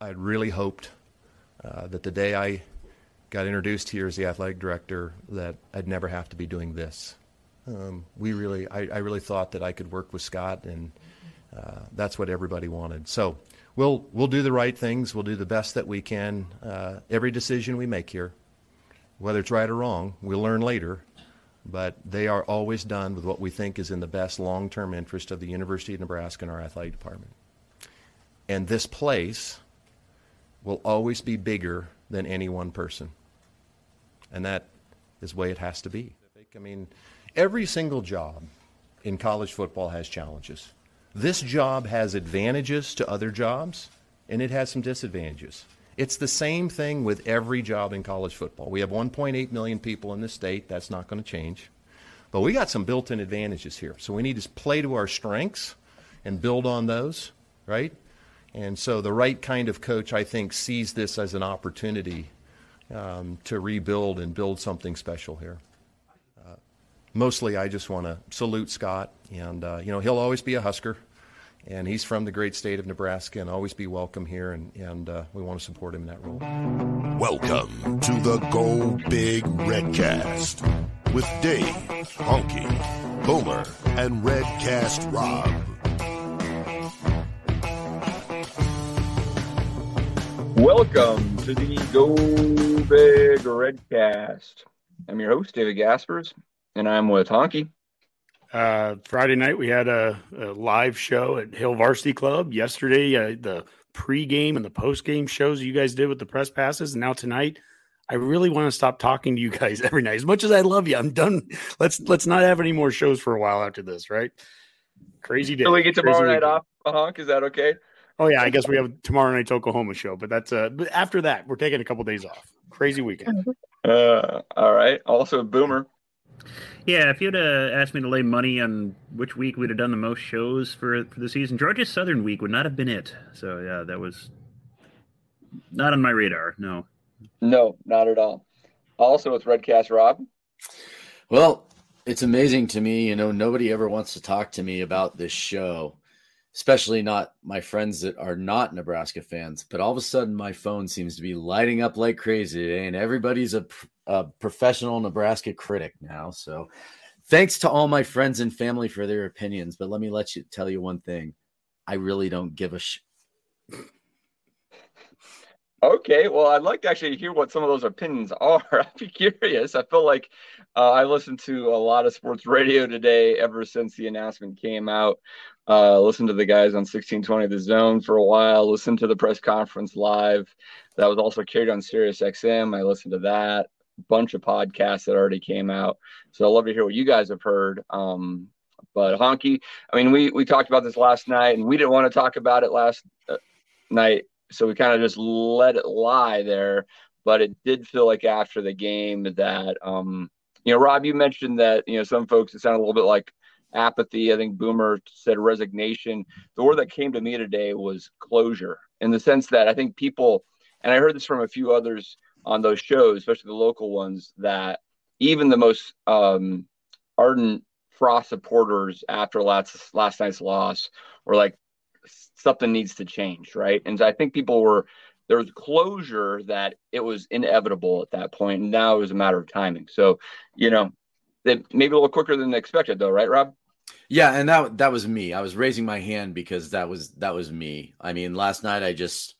I would really hoped uh, that the day I got introduced here as the athletic director, that I'd never have to be doing this. Um, we really, I, I, really thought that I could work with Scott, and uh, that's what everybody wanted. So we'll we'll do the right things. We'll do the best that we can. Uh, every decision we make here, whether it's right or wrong, we'll learn later. But they are always done with what we think is in the best long-term interest of the University of Nebraska and our athletic department. And this place will always be bigger than any one person. And that is the way it has to be. I mean, every single job in college football has challenges. This job has advantages to other jobs, and it has some disadvantages. It's the same thing with every job in college football. We have 1.8 million people in the state. That's not going to change. But we got some built in advantages here. So we need to play to our strengths and build on those, right? And so the right kind of coach, I think, sees this as an opportunity um, to rebuild and build something special here. Uh, mostly, I just want to salute Scott, and uh, you know he'll always be a Husker, and he's from the great state of Nebraska, and always be welcome here, and, and uh, we want to support him in that role. Welcome to the Go Big Redcast with Dave, Honke, Boomer, and Redcast Rob. Welcome to the Go Big Redcast. I'm your host, David Gaspers, and I'm with Honke. Uh, Friday night, we had a, a, live show at Hill Varsity Club. Yesterday, uh, the pregame and the postgame shows you guys did with the press passes. And now tonight, I really want to stop talking to you guys every night. As much as I love you, I'm done. Let's let's not have any more shows for a while after this, right? Crazy day. So we get tomorrow night off, Honk. Is that okay? Oh yeah, I guess we have tomorrow night's Oklahoma show, but that's uh. But after that, we're taking a couple days off. Crazy weekend. Uh, all right. Also, Boomer. Yeah, if you'd uh, asked me to lay money on which week we'd have done the most shows for for the season, Georgia Southern week would not have been it. So yeah, that was not on my radar. No. No, not at all. Also, it's Redcast Rob. Well, it's amazing to me. You know, nobody ever wants to talk to me about this show especially not my friends that are not Nebraska fans. But all of a sudden, my phone seems to be lighting up like crazy and everybody's a, a professional Nebraska critic now. So, thanks to all my friends and family for their opinions. But let me let you tell you one thing: I really don't give a sh. Okay, well, I'd like to actually hear what some of those opinions are. I'd be curious. I feel like uh, I listened to a lot of sports radio today ever since the announcement came out. Uh, listened to the guys on 1620 The Zone for a while. Listened to the press conference live. That was also carried on Sirius XM. I listened to that. Bunch of podcasts that already came out. So I'd love to hear what you guys have heard. Um, but Honke, I mean, we we talked about this last night, and we didn't want to talk about it last uh, night so we kind of just let it lie there. But it did feel like after the game that, um, you know, Rob, you mentioned that, you know, some folks, it sounded a little bit like apathy. I think Boomer said resignation. The word that came to me today was closure in the sense that I think people, and I heard this from a few others on those shows, especially the local ones, that even the most um, ardent Frost supporters after last last night's loss were like, something needs to change, right? And I think people were there was closure that it was inevitable at that point, and now it was a matter of timing. So, you know, maybe a little quicker than expected, though, right, Rob? Yeah, and that that was me. I was raising my hand because that was that was me. I mean, last night I just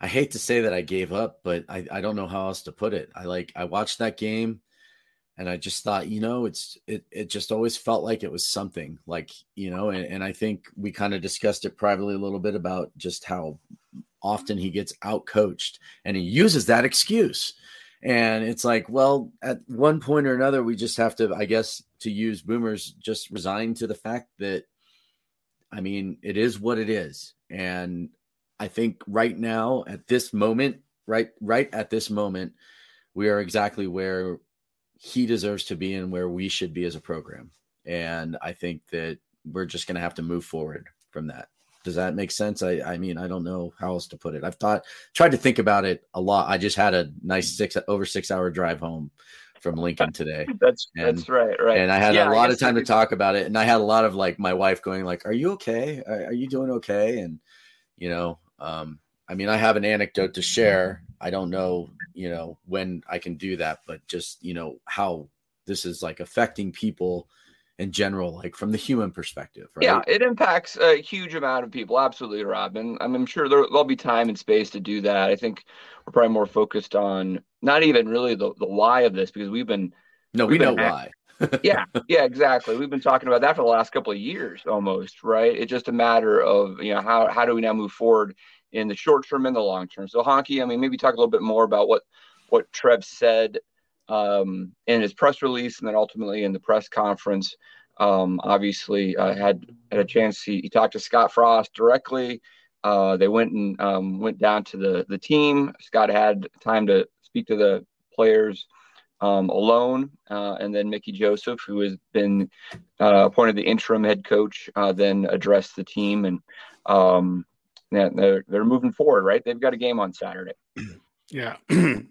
I hate to say that I gave up, but I, I don't know how else to put it. I like I watched that game and I just thought, you know, it's it it just always felt like it was something like, you know, and, and I think we kind of discussed it privately a little bit about just how often he gets out coached and he uses that excuse. And it's like, well, at one point or another, we just have to, I guess, to use boomers, just resign to the fact that I mean, it is what it is. And I think right now, at this moment, right, right at this moment, we are exactly where he deserves to be and where we should be as a program. And I think that we're just going to have to move forward from that. Does that make sense? I, I mean, I don't know how else to put it. I've thought, tried to think about it a lot. I just had a nice six over six hour drive home from Lincoln today. that's and, that's right, right. And I had yeah, a lot of time to talk about it, and I had a lot of like my wife going like, "Are you okay? Are, are you doing okay?" And you know, um, I mean, I have an anecdote to share. I don't know, you know, when I can do that, but just you know how this is like affecting people in general, like from the human perspective, right? Yeah, it impacts a huge amount of people. Absolutely, Rob. And I'm sure there, will be time and space to do that. I think we're probably more focused on not even really the, the why of this because we've been no, we've we know why. yeah, yeah, exactly. We've been talking about that for the last couple of years almost, right? It's just a matter of you know how how do we now move forward in the short term and the long term. So Honke, I mean, maybe talk a little bit more about what what Trev said um, in his press release and then ultimately in the press conference. Um, obviously, uh, had had a chance. He, he, talked to Scott Frost directly. Uh, they went and um, went down to the the team. Scott had time to speak to the players um, alone, uh, and then Mickey Joseph, who has been uh, appointed the interim head coach, uh, then addressed the team, and um, they're they're moving forward. Right, they've got a game on Saturday. Yeah.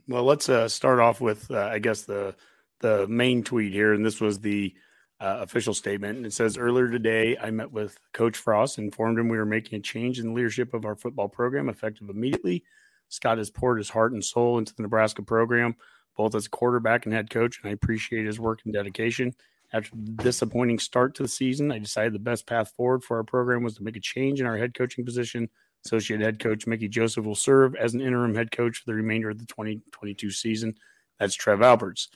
well, let's uh, start off with, uh, I guess, the the main tweet here, and this was the uh, official statement. And it says earlier today, I met with Coach Frost, informed him we were making a change in the leadership of our football program effective immediately. Scott has poured his heart and soul into the Nebraska program, both as quarterback and head coach, and I appreciate his work and dedication. After the disappointing start to the season, I decided the best path forward for our program was to make a change in our head coaching position Associate head coach Mickey Joseph will serve as an interim head coach for the remainder of the 2022 season. That's Trev Alberts.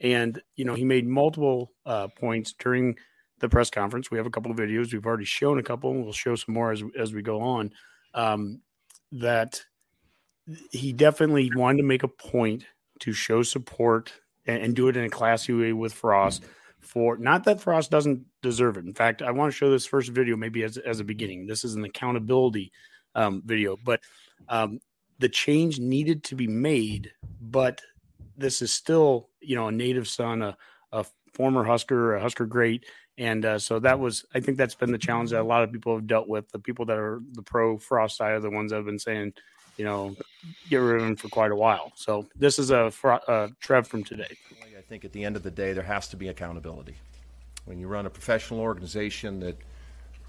And, you know, he made multiple uh, points during the press conference. We have a couple of videos. We've already shown a couple, and we'll show some more as, as we go on. Um, that he definitely wanted to make a point to show support and, and do it in a classy way with Frost for not that Frost doesn't deserve it. In fact, I want to show this first video maybe as, as a beginning. This is an accountability um, video, but um, the change needed to be made. But this is still, you know, a native son, a, a former Husker, a Husker great. And uh, so that was, I think that's been the challenge that a lot of people have dealt with. The people that are the pro Frost side are the ones that have been saying, you know, get rid of him for quite a while. So this is a, a Trev from today. I think at the end of the day, there has to be accountability. When you run a professional organization that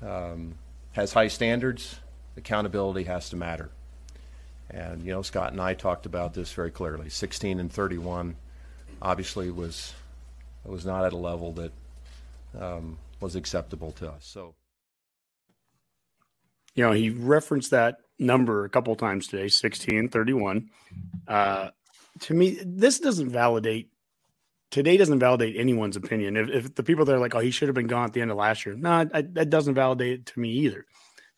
um, has high standards, accountability has to matter. And, you know, Scott and I talked about this very clearly. 16 and 31 obviously was, was not at a level that um, was acceptable to us. So, you know, he referenced that number a couple times today 16 and 31. Uh, to me, this doesn't validate today doesn't validate anyone's opinion. If, if, the people that are like, oh, he should have been gone at the end of last year, no, that doesn't validate it to me either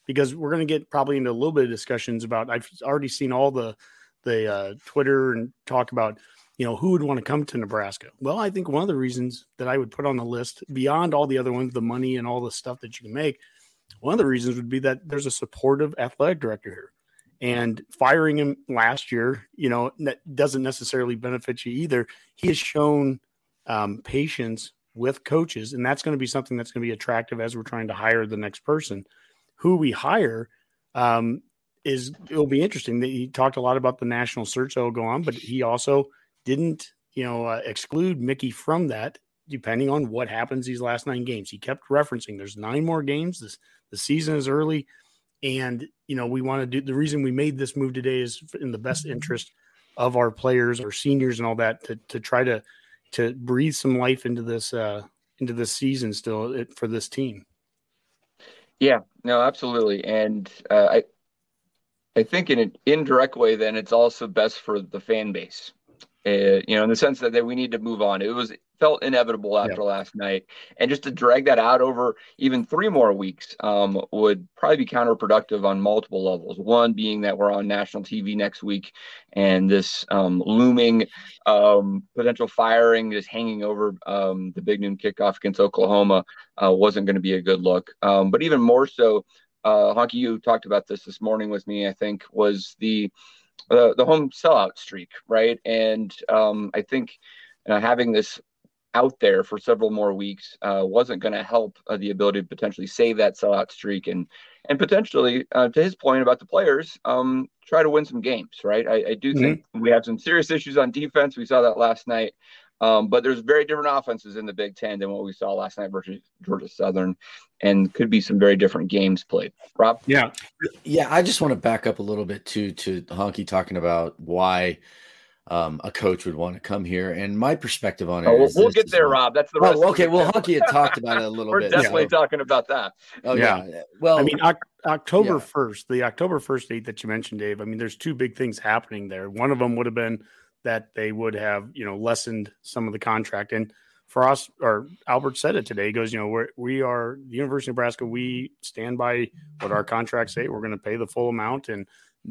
because we're going to get probably into a little bit of discussions about. I've already seen all the the uh, Twitter and talk about you know who would want to come to Nebraska. Well, I think one of the reasons that I would put on the list beyond all the other ones, the money and all the stuff that you can make, one of the reasons would be that there's a supportive athletic director here. And firing him last year, you know, that doesn't necessarily benefit you either. He has shown um, patience with coaches, and that's going to be something that's going to be attractive as we're trying to hire the next person who we hire um, is it'll be interesting. That he talked a lot about the national search that will go on, but he also didn't, you know, uh, exclude Mickey from that. Depending on what happens these last nine games, he kept referencing there's nine more games. This the season is early, and you know we want to do. The reason we made this move today is in the best interest of our players, our seniors, and all that to to try to to breathe some life into this uh, into this season still for this team. Yeah, no, absolutely, and uh, I, I think in an indirect way, then it's also best for the fan base. Uh, you know, in the sense that, that we need to move on. It was felt inevitable after yeah. last night. And just to drag that out over even three more weeks um, would probably be counterproductive on multiple levels. One being that we're on national TV next week, and this um, looming um, potential firing just hanging over um, the big noon kickoff against Oklahoma uh, wasn't going to be a good look. Um, but even more so, uh, Honke, you talked about this this morning with me. I think was the uh, the home sellout streak, right? And um, I think uh, having this out there for several more weeks uh, wasn't going to help uh, the ability to potentially save that sellout streak and and potentially, uh, to his point about the players, um, try to win some games. Right? I, I do mm-hmm. think we have some serious issues on defense. We saw that last night. Um, but there's very different offenses in the Big Ten than what we saw last night versus Georgia Southern, and could be some very different games played. Rob, yeah, yeah. I just want to back up a little bit too to Honke talking about why um, a coach would want to come here. And my perspective on it, oh, we'll, get there, Rob. That's the oh, okay. Well, Honke had talked about it a little We're bit. definitely yeah. talking about that. Oh yeah. yeah. Well, I mean, October first, the October first date that you mentioned, Dave. I mean, there's two big things happening there. One of them would have been that they would have, you know, lessened some of the contract. And for us, or Albert said it today. He goes, you know, we're, we are the University of Nebraska. We stand by what our contracts say. We're going to pay the full amount. And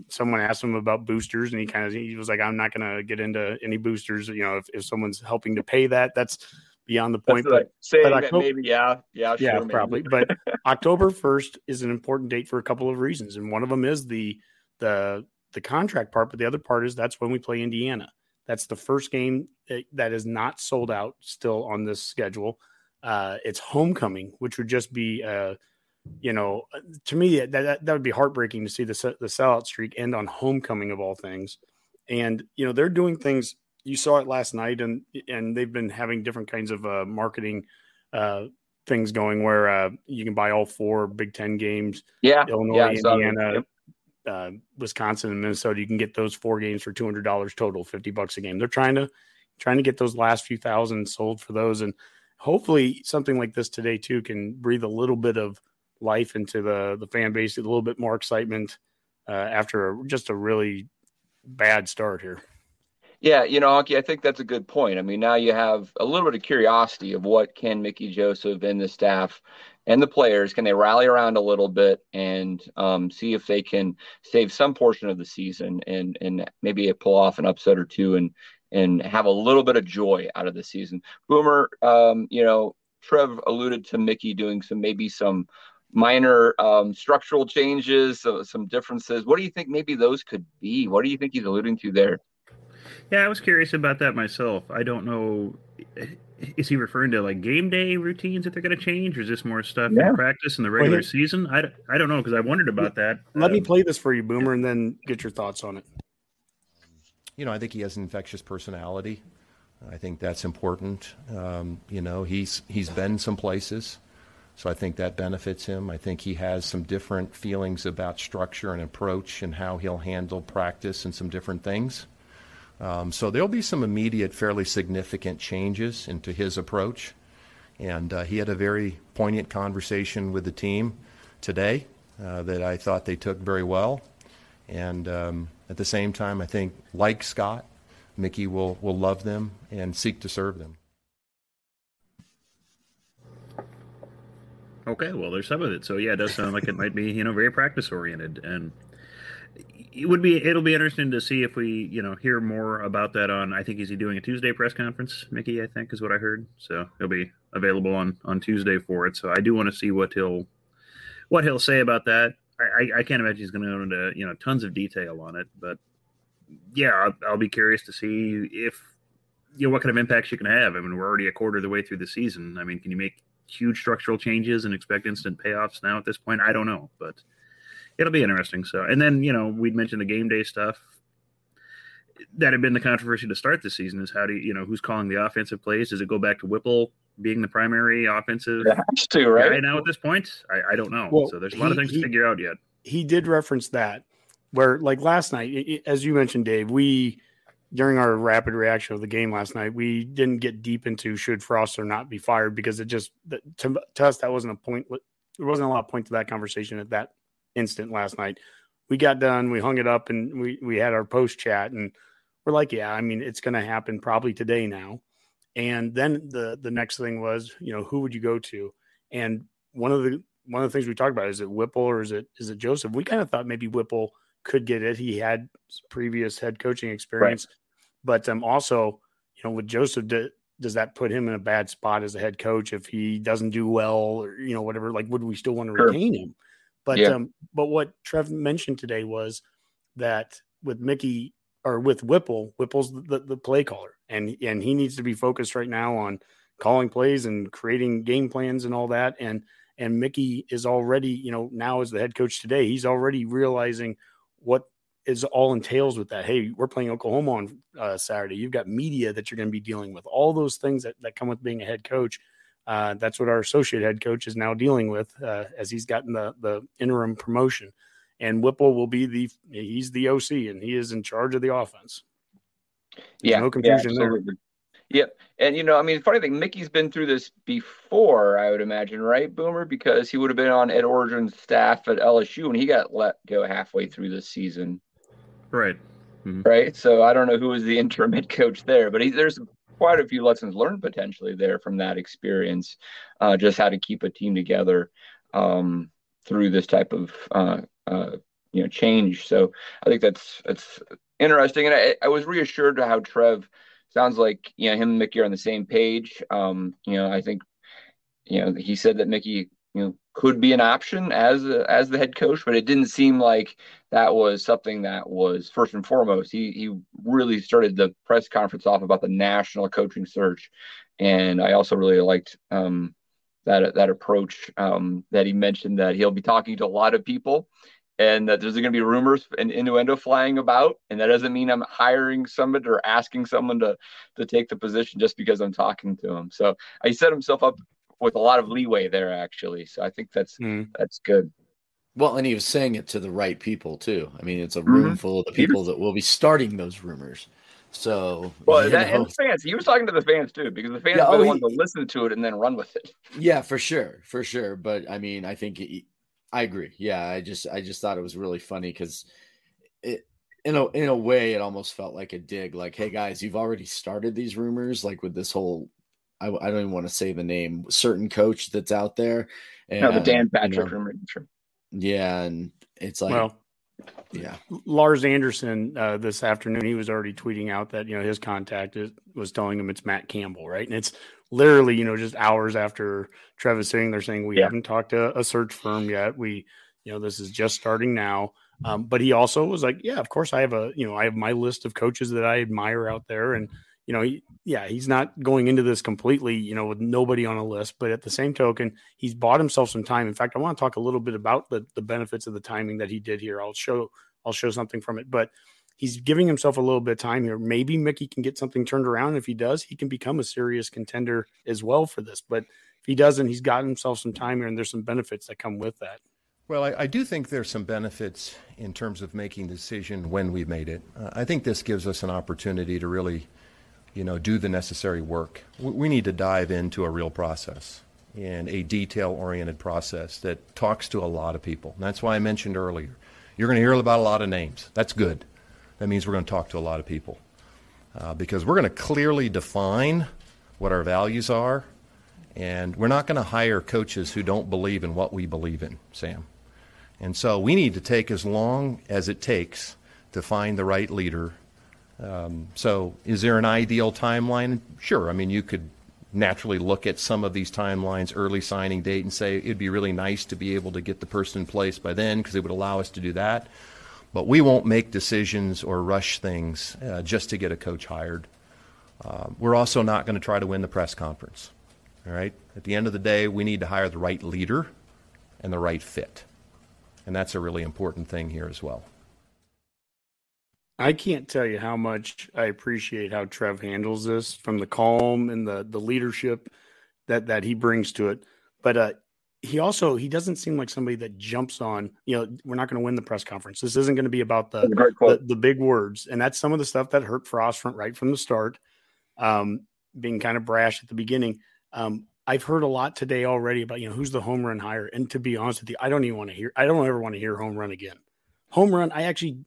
someone asked him about boosters, and he kind of he was like, I'm not going to get into any boosters. You know, if, if someone's helping to pay that, that's beyond the point. But, saying but October, maybe, yeah, yeah, yeah, probably. but October first is an important date for a couple of reasons, and one of them is the the the contract part, but the other part is that's when we play Indiana. That's the first game that is not sold out still on this schedule. Uh, it's homecoming, which would just be, uh, you know, to me that, that, that would be heartbreaking to see the the sellout streak end on homecoming of all things. And you know they're doing things. You saw it last night, and and they've been having different kinds of uh, marketing uh, things going where uh, you can buy all four Big Ten games. Yeah, Illinois, yeah, Indiana, yep uh, Wisconsin and Minnesota, you can get those four games for two hundred dollars total, fifty bucks a game. They're trying to trying to get those last few thousand sold for those, and hopefully something like this today too can breathe a little bit of life into the the fan base, a little bit more excitement uh, after just a really bad start here. Yeah, you know, Honke, I think that's a good point. I mean, now you have a little bit of curiosity of what can Mickey Joseph and the staff and the players can they rally around a little bit and um, see if they can save some portion of the season and and maybe pull off an upset or two and and have a little bit of joy out of the season. Boomer, um, you know, Trev alluded to Mickey doing some maybe some minor um, structural changes, so some differences. What do you think maybe those could be? What do you think he's alluding to there? Yeah, I was curious about that myself. I don't know is he referring to like game day routines that they're going to change, or is this more stuff yeah. in practice in the regular well, season? I, I don't know because I wondered about that. Let uh, me play this for you, Boomer, and then get your thoughts on it. You know, I think he has an infectious personality. I think that's important. Um, you know, he's he's been some places, so I think that benefits him. I think he has some different feelings about structure and approach and how he'll handle practice and some different things. Um, so there'll be some immediate, fairly significant changes into his approach. And uh, he had a very poignant conversation with the team today uh, that I thought they took very well. And um, at the same time, I think, like Scott, Mickey will, will love them and seek to serve them. Okay, well, there's some of it. So yeah, it does sound like it might be you know very practice oriented, and it would be it'll be interesting to see if we you know hear more about that on i think is he doing a tuesday press conference mickey i think is what i heard. So he'll be available on on tuesday for it. So i do want to see what he'll what he'll say about that. I i, can't imagine he's going to go into you know tons of detail on it but yeah I'll, I'll be curious to see if you know what kind of impacts you can have. I mean we're already a quarter of the way through the season. I mean can you make huge structural changes and expect instant payoffs now at this point i don't know but it'll be interesting. So, and then you know we'd mentioned the game day stuff that had been the controversy to start this season is how do you, you know who's calling the offensive plays? Does it go back to Whipple being the primary offensive it has to, right? guy now at this point? I, I don't know. Well, so there's a lot he, of things he, to figure out yet. He did reference that where like last night, it, as you mentioned, Dave, we during our rapid reaction of the game last night, we didn't get deep into should Frost or not be fired because it just to, to us that wasn't a point. There wasn't a lot of point to that conversation at that instant last night. We got done, we hung it up, and we we had our post chat, and we're like, yeah, I mean, it's going to happen probably today now. And then the the next thing was, you know, who would you go to? And one of the one of the things we talked about is it Whipple or is it is it Joseph? We kind of thought maybe Whipple could get it. He had previous head coaching experience, right. but um, also, you know, with Joseph, do, does that put him in a bad spot as a head coach if he doesn't do well or you know whatever? Like, would we still want to sure. retain him? But yeah. um, but what Trev mentioned today was that with Mickey or with Whipple, Whipple's the, the play caller, and and he needs to be focused right now on calling plays and creating game plans and all that. And and Mickey is already, you know, now as the head coach today, he's already realizing what is all entails with that. Hey, we're playing Oklahoma on uh, Saturday. You've got media that you're going to be dealing with. All those things that, that come with being a head coach. Uh, that's what our associate head coach is now dealing with uh, as he's gotten the the interim promotion. And Whipple will be the he's the OC and he is in charge of the offense. There's yeah, no confusion yeah, there. Yep. And, you know, I mean, funny thing, Mickey's been through this before, I would imagine, right, Boomer? Because he would have been on Ed Orgeron's staff at LSU and he got let go halfway through the season. Right. Mm-hmm. Right. So I don't know who was the interim head coach there, but he, there's quite a few lessons learned potentially there from that experience, uh, just how to keep a team together um, through this type of, uh, uh, you know, change. So I think that's, that's interesting. And I, I was reassured to how Trev – sounds like you know him and Mickey are on the same page. Um, you know, I think you know he said that Mickey you know could be an option as a, as the head coach, but it didn't seem like that was something that was first and foremost. He he really started the press conference off about the national coaching search, and I also really liked um, that that approach um, that he mentioned that he'll be talking to a lot of people and that there's going to be rumors and innuendo flying about and that doesn't mean i'm hiring somebody or asking someone to to take the position just because i'm talking to him so he set himself up with a lot of leeway there actually so i think that's mm. that's good well and he was saying it to the right people too i mean it's a room mm-hmm. full of the people that will be starting those rumors so well, that, and the fans. He was talking to the fans too, because the fans yeah, oh, want to listen to it and then run with it. Yeah, for sure, for sure. But I mean, I think he, I agree. Yeah, I just I just thought it was really funny because it in a in a way it almost felt like a dig. Like, hey guys, you've already started these rumors, like with this whole. I, I don't even want to say the name. Certain coach that's out there. And, no, the Dan Patrick you know, rumor. Yeah, and it's like. Well, yeah. Lars Anderson uh, this afternoon, he was already tweeting out that you know his contact is, was telling him it's Matt Campbell, right? And it's literally, you know, just hours after Travis saying they're saying we yeah. haven't talked to a search firm yet. We, you know, this is just starting now. Um, but he also was like, yeah, of course I have a, you know, I have my list of coaches that I admire out there, and you know, he, yeah, he's not going into this completely, you know, with nobody on a list, but at the same token, he's bought himself some time. In fact, I want to talk a little bit about the the benefits of the timing that he did here. I'll show I'll show something from it, but he's giving himself a little bit of time here. Maybe Mickey can get something turned around. If he does, he can become a serious contender as well for this. But if he doesn't, he's got himself some time here, and there's some benefits that come with that. Well, I, I do think there's some benefits in terms of making the decision when we made it. Uh, I think this gives us an opportunity to really, you know, do the necessary work. We, need to dive into a real process and a detail-oriented process that talks to a lot of people. And that's why I mentioned earlier. You're going to hear about a lot of names. That's good that means we're going to talk to a lot of people uh, because we're going to clearly define what our values are, and we're not going to hire coaches who don't believe in what we believe in, Sam. And so we need to take as long as it takes to find the right leader. Um, so, is there an ideal timeline? Sure. I mean, you could naturally look at some of these timelines, early signing date, and say it'd be really nice to be able to get the person in place by then because it would allow us to do that. But we won't make decisions or rush things uh, just to get a coach hired. Uh, we're also not going to try to win the press conference. All right? At the end of the day, we need to hire the right leader and the right fit. And that's a really important thing here as well. I can't tell you how much I appreciate how Trev handles this from the calm and the the leadership that that he brings to it. But uh, he also he doesn't seem like somebody that jumps on you know we're not going to win the press conference. This isn't going to be about the, the, the big words. And that's some of the stuff that hurt frost front right from the start um, being kind of brash at the beginning. Um, i've heard a lot today already about you know who's the home run hire? And to be honest with you i don't even want to hear i don't ever want to hear home run again. Home run i actually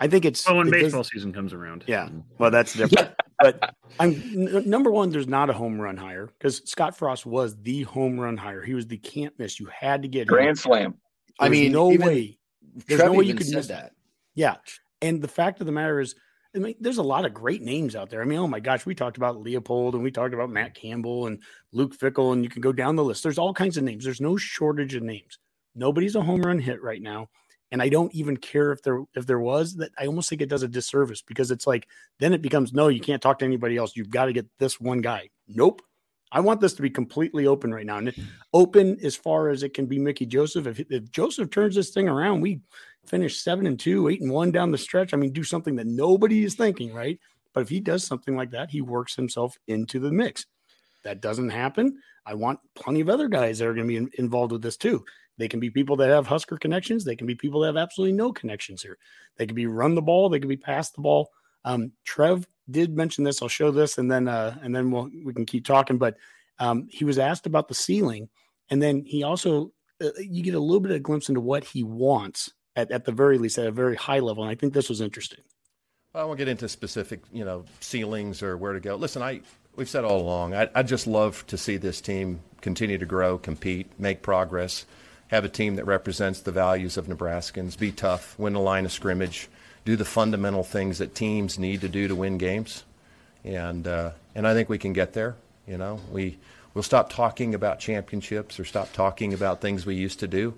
i think it's well when it baseball does, season comes around yeah mm-hmm. well that's different but I'm n- number one. There's not a home run hire because Scott Frost was the home run hire. He was the can't miss. You had to get Grand him. slam. I mean, no even way. There's Trev no way you even could said miss that. Yeah. And the fact of the matter is, I mean, there's a lot of great names out there. I mean, oh my gosh, we talked about Leipold and we talked about Matt Campbell and Luke Fickell, and you can go down the list. There's all kinds of names. There's no shortage of names. Nobody's a home run hit right now. And I don't even care if there if there was that I almost think it does a disservice because it's like then it becomes no, you can't talk to anybody else. You've got to get this one guy. Nope. I want this to be completely open right now. And hmm. open as far as it can be Mickey Joseph. If, if Joseph turns this thing around, we finish seven and two, eight and one down the stretch. I mean, do something that nobody is thinking, right? But if he does something like that, he works himself into the mix. That doesn't happen. I want plenty of other guys that are going to be in- involved with this too. They can be people that have Husker connections. They can be people that have absolutely no connections here. They can be run the ball. They can be pass the ball. Um, Trev did mention this. I'll show this, and then uh, and then we'll we can keep talking. But um, he was asked about the ceiling, and then he also uh, you get a little bit of a glimpse into what he wants at, at the very least at a very high level. And I think this was interesting. I won't get into specific, you know, ceilings or where to go. Listen, I we've said all along, I, I just love to see this team continue to grow, compete, make progress, have a team that represents the values of Nebraskans, be tough, win the line of scrimmage, do the fundamental things that teams need to do to win games, and uh, and I think we can get there. You know, we we'll stop talking about championships or stop talking about things we used to do.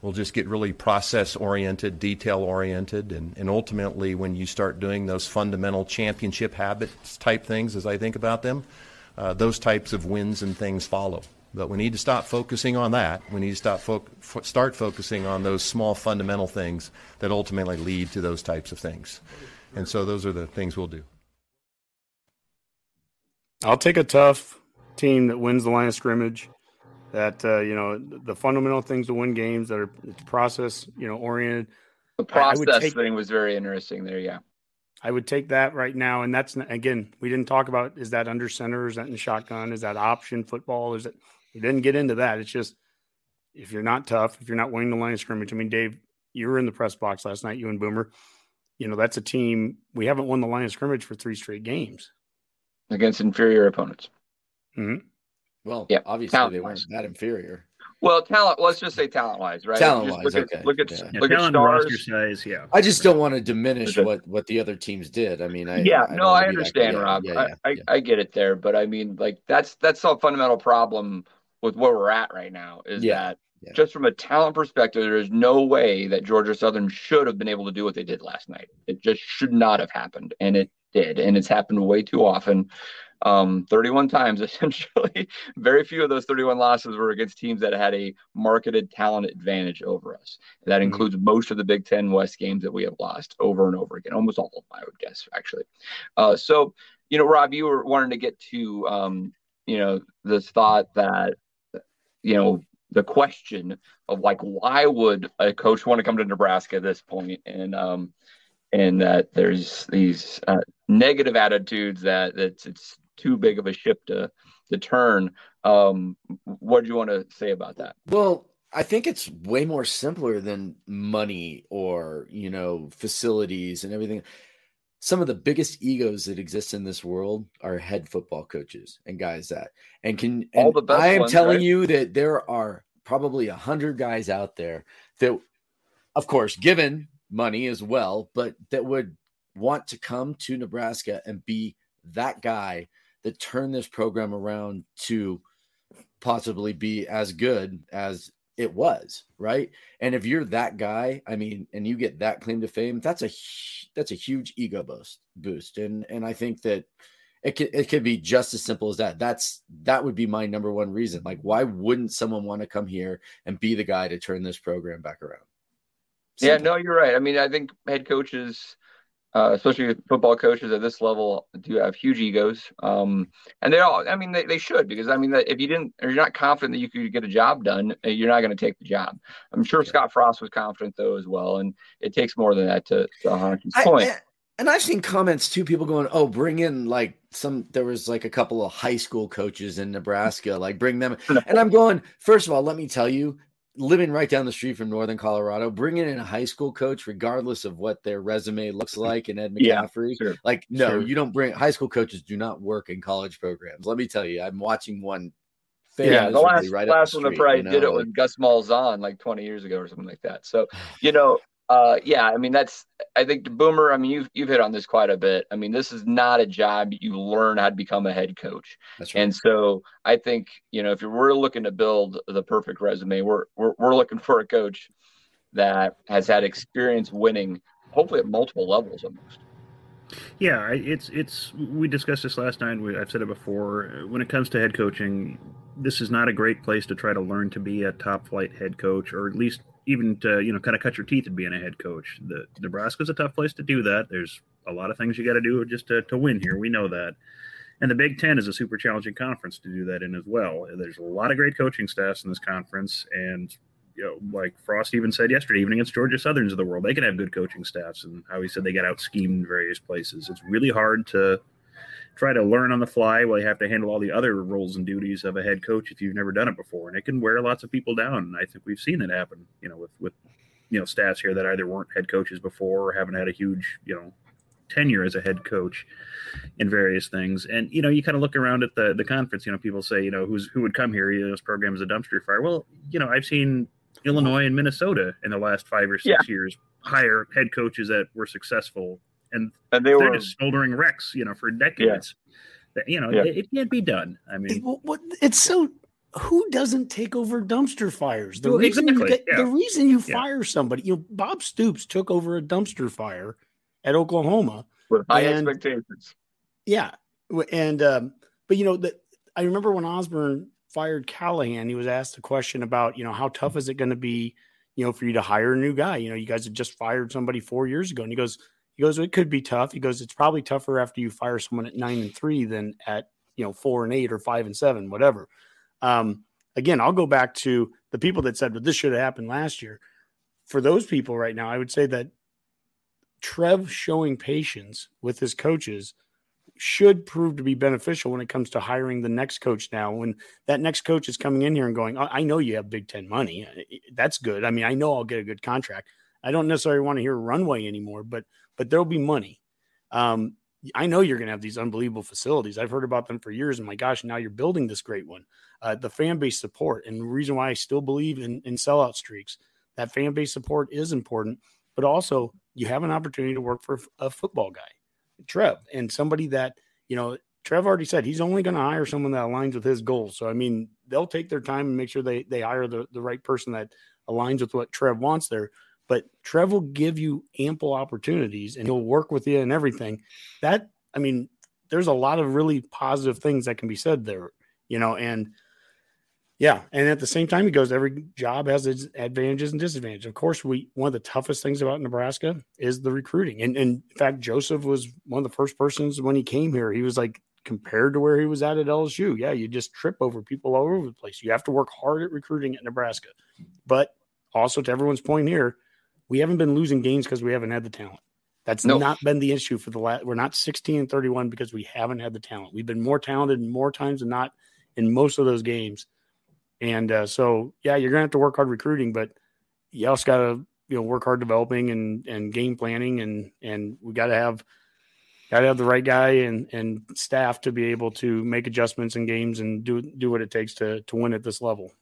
We'll just get really process oriented, detail oriented, and, and ultimately, when you start doing those fundamental championship habits type things, as I think about them, uh, those types of wins and things follow. But we need to stop focusing on that. We need to stop fo- f- start focusing on those small fundamental things that ultimately lead to those types of things. And so those are the things we'll do. I'll take a tough team that wins the line of scrimmage. That uh, you know the fundamental things to win games that are process you know oriented. The I- I would process take- thing was very interesting there. Yeah. I would take that right now, and that's again we didn't talk about is that under center, is that in shotgun, is that option football, is it? We didn't get into that. It's just if you're not tough, if you're not winning the line of scrimmage. I mean, Dave, you were in the press box last night, you and Boomer. You know that's a team we haven't won the line of scrimmage for three straight games. Against inferior opponents. hmm Well, Yeah, obviously they weren't talent-wise. that inferior. Well, talent. Let's just say talent wise, right? Talent-wise, Just look at, okay, Look at yeah. Yeah, look at talent, stars. roster size, yeah. I just don't want to diminish what what the other teams did. I mean, I yeah, I no, I be that- understand, yeah, Rob. yeah, I, yeah, I, yeah. I get it there, but I mean, like that's that's a fundamental problem with where we're at right now. Is Yeah, that yeah. just from a talent perspective, there is no way that Georgia Southern should have been able to do what they did last night. It just should not have happened, and it did, and it's happened way too often. Um, 31 times essentially. Very few of those 31 losses were against teams that had a marketed talent advantage over us. That Mhm. includes most of the Big Ten West games that we have lost over and over again, almost all of them, I would guess, actually. Uh, so, you know, Rob, you were wanting to get to, um, you know, this thought that, you know, the question of like, why would a coach want to come to Nebraska at this? And, um, and that there's these uh, negative attitudes that it's it's too big of a ship to to turn. Um, what do you want to say about that? Well, I think it's way more simpler than money or, you know, facilities and everything. Some of the biggest egos that exist in this world are head football coaches and guys that and can All and the best I am ones, telling right? you that there are probably a hundred guys out there that of course given money as well, but that would want to come to Nebraska and be that guy that turned this program around to possibly be as good as it was, right? And if you're that guy, I mean, and you get that claim to fame, that's a that's a huge ego boost boost. And and I think that it could it could be just as simple as that. That's that would be my number one reason. Like, why wouldn't someone want to come here and be the guy to turn this program back around? Yeah, no, you're right. I mean, I think head coaches, uh, especially football coaches at this level, do have huge egos. Um, and they all, I mean, they, they should because I mean, if you didn't, or you're not confident that you could get a job done, uh, you're not going to take the job. I'm sure Scott Frost was confident though as well, and it takes more than that to to Honke's point. I- and I've seen comments too, people going, "Oh, bring in like some." There was like a couple of high school coaches in Nebraska, like bring them. And I'm going. First of all, let me tell you, living right down the street from Northern Colorado, bringing in a high school coach, regardless of what their resume looks mm. like, and Ed McCaffrey. Yeah, sure. Like, no, Sure. you don't bring high school coaches do not work in college programs. Let me tell you, I'm watching one. Yeah, the last right last the one that probably you did it with Gus Malzahn like 20 years ago or something like that. So, you know, uh, yeah, I mean that's I think Boomer. I mean you've you've hit on this quite a bit. I mean this is not a job you learn how to become a head coach. That's right. And so I think you know if you're we're looking to build the perfect resume, we're we're we're looking for a coach that has had experience winning, hopefully at multiple levels almost. Yeah, it's it's. We discussed this last night. We, I've said it before. When it comes to head coaching, this is not a great place to try to learn to be a top flight head coach, or at least even to you know kind of cut your teeth at being a head coach. The Nebraska's a tough place to do that. There's a lot of things you got to do just to, to win here. We know that. And the Big Ten is a super challenging conference to do that in as well. There's a lot of great coaching staffs in this conference, and you know, like Frost even said yesterday, even against Georgia Southerns of the world, they can have good coaching staffs, and how he said they got out schemed in various places. It's really hard to try to learn on the fly while you have to handle all the other roles and duties of a head coach if you've never done it before, and it can wear lots of people down. And I think we've seen it happen, you know, with with you know staffs here that either weren't head coaches before or haven't had a huge you know tenure as a head coach in various things. And you know, you kind of look around at the the conference. You know, people say, you know, who's who would come here? You know, this program is a dumpster fire. Well, you know, I've seen Illinois and Minnesota in the last five or six Yeah. years hire head coaches that were successful, and And they they're were just smoldering wrecks. You know, for decades. That you know, Yeah. it, it can't be done. I It- mean, well, what, it's so. Who doesn't take over dumpster fires? The Well, reason you get, yeah. the reason you Yeah. fire somebody, you know, Bob Stoops took over a dumpster fire at Oklahoma. with high And- expectations. Yeah, and um, but you know that I remember when Osborne fired Callahan, he was asked a question about you know how tough is it going to be, you know, for you to hire a new guy. You know, you guys had just fired somebody four years ago, and he goes, he goes, it could be tough. He goes, it's probably tougher after you fire someone at nine and three than at you know four and eight or five and seven, whatever. Um, again, I'll go back to the people that said, "But this should have happened last year." For those people right now, I would say that Trev showing patience with his coaches should prove to be beneficial when it comes to hiring the next coach now. When that next coach is coming in here and going, "I I know you have Big Ten money. That's good. I mean, I know I'll get a good contract. I don't necessarily want to hear runway anymore, but but there'll be money. Um, I know you're going to have these unbelievable facilities. I've heard about them for years, and my gosh, now you're building this great one. Uh, the fan base support, and the reason why I still believe in in sellout streaks, that fan base support is important. But also, you have an opportunity to work for a football guy, Trev, and somebody that you know. Trev already said he's only going to hire someone that aligns with his goals. So I mean, they'll take their time and make sure they they hire the the right person that aligns with what Trev wants there. But Trev will give you ample opportunities and he'll work with you and everything. That I mean, there's a lot of really positive things that can be said there, you know, and yeah, and at the same time, he goes, every job has its advantages and disadvantages. Of course, we one of the toughest things about Nebraska is the recruiting. And, and in fact, Joseph was one of the first persons when he came here. He was like, compared to where he was at at LSU, yeah, you just trip over people all over the place. You have to work hard at recruiting at Nebraska. But also to everyone's point here, we haven't been losing games because we haven't had the talent. That's Nope. not been the issue for the last. We're not 16 and 31 because we haven't had the talent. We've been more talented more times than not in most of those games. And uh, so, yeah, you're gonna have to work hard recruiting, but you also got to you know work hard developing and and game planning, and and we got to have got to have the right guy and and staff to be able to make adjustments in games and do do what it takes to to win at this level.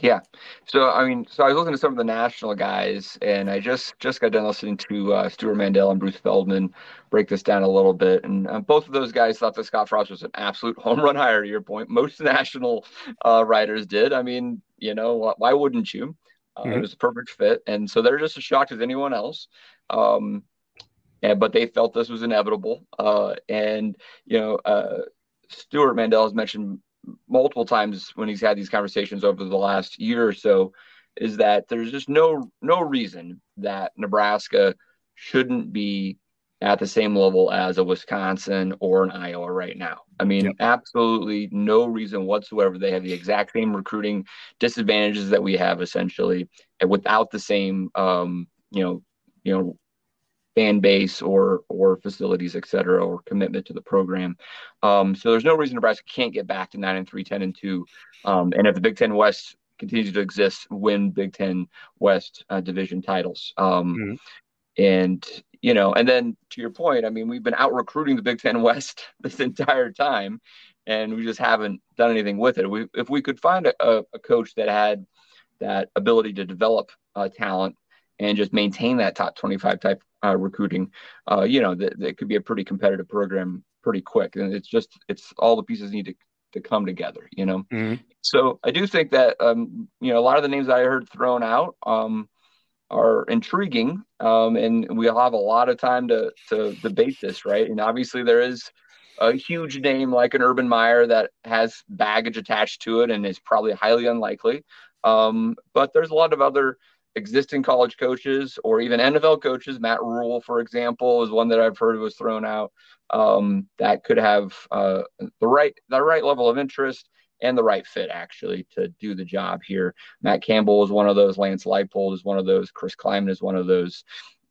Yeah. So I mean, so I was looking at some of the national guys, and I just just got done listening to uh, Stewart Mandel and Bruce Feldman break this down a little bit, and uh, both of those guys thought that Scott Frost was an absolute home run hire. To your point, most national uh, writers did. I mean, you know, why wouldn't you? Uh, It Mhm. was a perfect fit, and so they're just as shocked as anyone else. Um, and but they felt this was inevitable. Uh, and you know, uh, Stewart Mandel has mentioned multiple times when he's had these conversations over the last year or so is that there's just no no reason that Nebraska shouldn't be at the same level as a Wisconsin or an Iowa right now. I mean, Yep. absolutely no reason whatsoever. They have the exact same recruiting disadvantages that we have essentially, and without the same um, you know, you know, fan base or or facilities, et cetera, or commitment to the program. Um, so there's no reason Nebraska can't get back to nine and three, 10 and two. Um, and if the Big Ten West continues to exist, win Big Ten West uh, division titles. Um, mm-hmm. And you know, and then to your point, I mean, we've been out recruiting the Big Ten West this entire time, and we just haven't done anything with it. We, if we could find a, a coach that had that ability to develop uh, talent and just maintain that top 25 type uh, recruiting, uh, you know, that, that could be a pretty competitive program pretty quick. And it's just, it's all the pieces need to, to come together, you know? Mm-hmm. So I do think that, um, you know, a lot of the names I heard thrown out um, are intriguing. Um, and we'll have a lot of time to, to debate this, right? And obviously there is a huge name like an Urban Meyer that has baggage attached to it and is probably highly unlikely. Um, but there's a lot of other existing college coaches or even NFL coaches. Matt Rhule, for example, is one that I've heard was thrown out. Um, that could have uh, the right the right level of interest and the right fit actually to do the job here. Matt Campbell is one of those. Lance Leipold is one of those. Chris Klieman is one of those.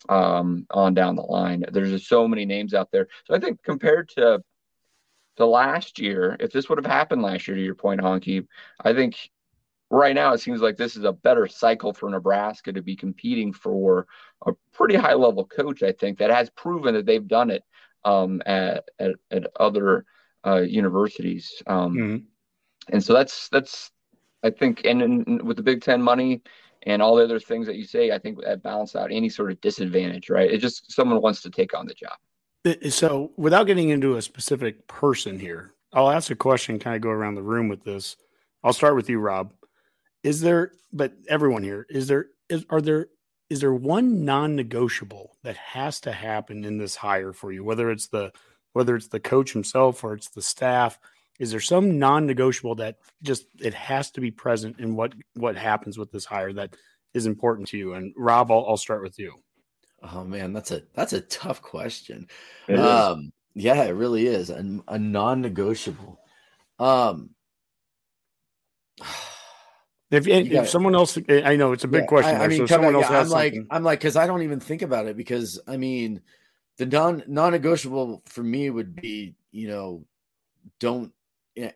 Um, on down the line, there's just so many names out there. So I think compared to the last year, if this would have happened last year, to your point, Honke, I think right now it seems like this is a better cycle for Nebraska to be competing for a pretty high level coach. I think that has proven that they've done it um, at, at, at other uh, universities, um, mm-hmm. and so that's that's I think, and, and, with the Big Ten money and all the other things that you say, I think that balance out any sort of disadvantage. Right? It just someone wants to take on the job. So, without getting into a specific person here, I'll ask a question, kind of go around the room with this. I'll start with you, Rob is there but everyone here is there is are there is there one non-negotiable that has to happen in this hire for you? Whether it's the whether it's the coach himself or it's the staff is there some non-negotiable that just it has to be present in what what happens with this hire that is important to you? And rob i'll, I'll start with you. Oh man that's a that's a tough question. Um yeah it really is a, a non-negotiable. Um if, if gotta, someone else, I know it's a big yeah, question. I, I mean, so someone else yeah, I'm like, I'm like, because I don't even think about it because I mean, the non non-negotiable for me would be, you know, don't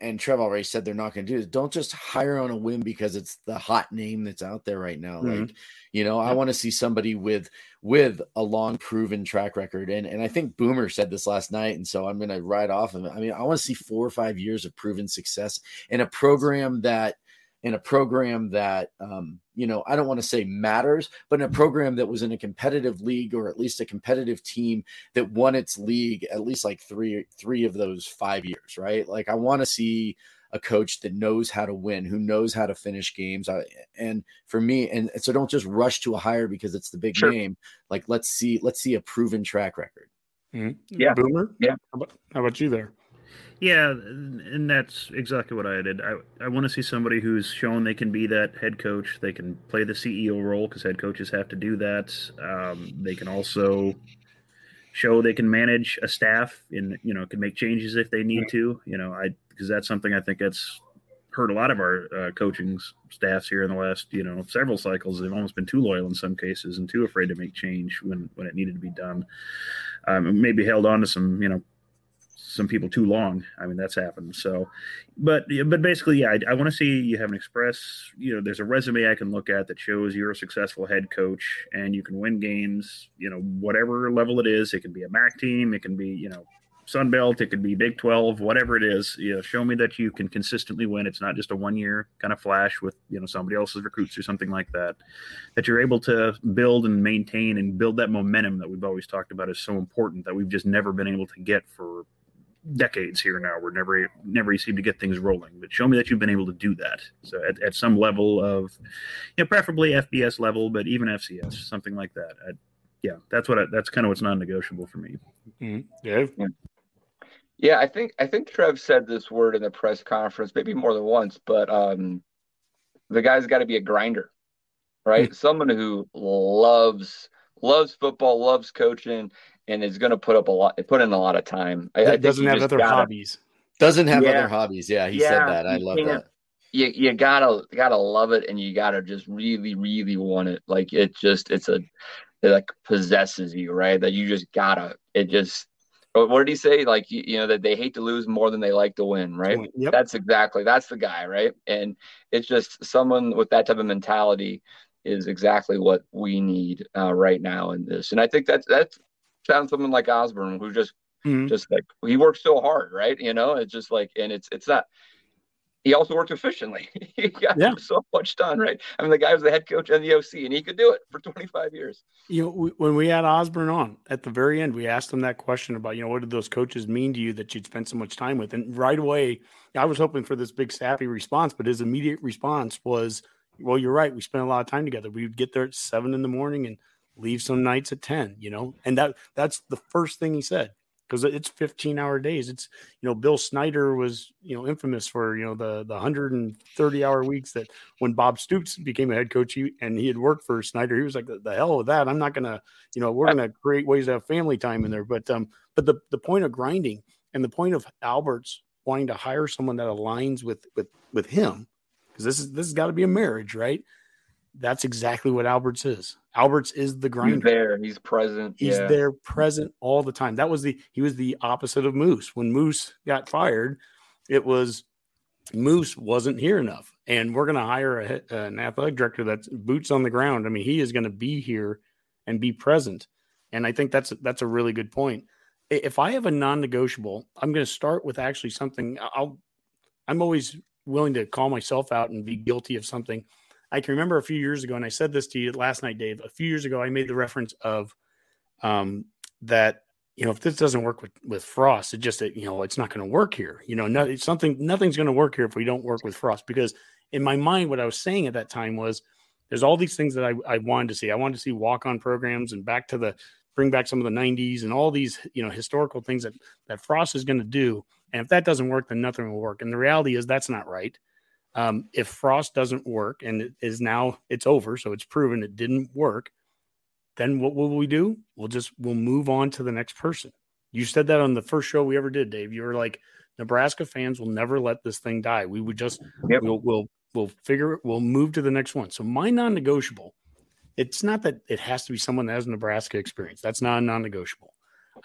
and Trev already said they're not going to do this. Don't just hire on a whim because it's the hot name that's out there right now. Mm-hmm. Like, you know, yeah. I want to see somebody with with a long proven track record. And and I think Boomer said this last night, and so I'm going to write off of it. I mean, I want to see four or five years of proven success in a program that in a program that um, you know i don't want to say matters but in a program that was in a competitive league or at least a competitive team that won its league at least like three three of those five years right? Like i want to see a coach that knows how to win who knows how to finish games I, and for me and so don't just rush to a hire because it's the big sure. name. Like let's see let's see a proven track record. Mm-hmm. yeah. Boomer? Yeah. How about, how about you there yeah, and that's exactly what I did. I, I want to see somebody who's shown they can be that head coach. They can play the CEO role because head coaches have to do that. Um, they can also show they can manage a staff and you know can make changes if they need to. You know, I because that's something I think that's hurt a lot of our uh, coaching staffs here in the last you know several cycles. They've almost been too loyal in some cases and too afraid to make change when when it needed to be done. Um, maybe held on to some you know some people too long. I mean, that's happened. So, but but basically, yeah, I, I want to see you have an express. You know, there's a resume I can look at that shows you're a successful head coach and you can win games. You know, whatever level it is, it can be a MAC team, it can be you know Sun Belt, it could be Big Twelve, whatever it is. You know, show me that you can consistently win. It's not just a one year kind of flash with you know somebody else's recruits or something like that. That you're able to build and maintain and build that momentum that we've always talked about is so important that we've just never been able to get for decades here now. We're never never seem to get things rolling. But show me that you've been able to do that. So at, at some level of, you know, preferably FBS level, but even FCS, something like that. I, yeah, that's what I, that's kind of what's non-negotiable for me. Mm-hmm. Yeah. yeah. Yeah, I think I think Trev said this word in the press conference, maybe more than once, but um, the guy's got to be a grinder, right? Mm-hmm. Someone who loves loves football, loves coaching, and is going to put up a lot, it put in a lot of time. I, I doesn't have other gotta, hobbies. Doesn't have yeah, other hobbies. Yeah, he yeah, said that. I love that. You, you gotta gotta love it, and you gotta just really really want it. Like it just it's a it like possesses you, right? That you just gotta it just what did he say? Like you, you, know that they hate to lose more than they like to win, right? Yep. That's exactly that's the guy, right? And it's just someone with that type of mentality is exactly what we need uh, right now in this. And I think that's that's found someone like Osborne who just mm-hmm. just like he works so hard, right? You know, it's just like and it's it's not he also worked efficiently. he got yeah. so much done, right? I mean, the guy was the head coach and the OC, and he could do it for 25 years. You know, we, when we had Osborne on at the very end, we asked him that question about, you know, what did those coaches mean to you that you'd spent so much time with? And right away, I was hoping for this big sappy response, but his immediate response was, well, you're right. We spent a lot of time together. We would get there at seven in the morning and leave some nights at 10, you know, and that that's the first thing he said because it's 15 hour days. It's, you know, Bill Snyder was, you know, infamous for, you know, the, the 130 hour weeks that when Bob Stoops became a head coach he, and he had worked for Snyder, he was like, the, the hell with that. I'm not going to, you know, we're going to create ways to have family time in there. But, um, but the, the point of grinding and the point of Alberts wanting to hire someone that aligns with, with, with him, because this is, this has got to be a marriage, right? That's exactly what Alberts is. Alberts is the grinder. He's there. He's present. He's yeah. there, present all the time. That was the he was the opposite of Moose. When Moose got fired, it was Moose wasn't here enough, and we're going to hire a, an athletic director that's boots on the ground. I mean, he is going to be here and be present, and I think that's that's a really good point. If I have a non-negotiable, I'm going to start with actually something. I'll I'm always willing to call myself out and be guilty of something I can remember a few years ago, and I said this to you last night, Dave. A few years ago, I made the reference of um, that you know if this doesn't work with with Frost, it just you know it's not going to work here. You know, no, something nothing's going to work here if we don't work with Frost. Because in my mind, what I was saying at that time was there's all these things that I, I wanted to see. I wanted to see walk on programs and back to the bring back some of the 90s and all these you know historical things that that Frost is going to do. And if that doesn't work, then nothing will work. And the reality is that's not right. Um, if Frost doesn't work and it is now it's over, so it's proven it didn't work, then what will we do? We'll just we'll move on to the next person. You said that on the first show we ever did, Dave. You were like, Nebraska fans will never let this thing die. We would just yep. we'll we'll we'll figure we'll move to the next one. So my non-negotiable, it's not that it has to be someone that has Nebraska experience. That's not a non-negotiable.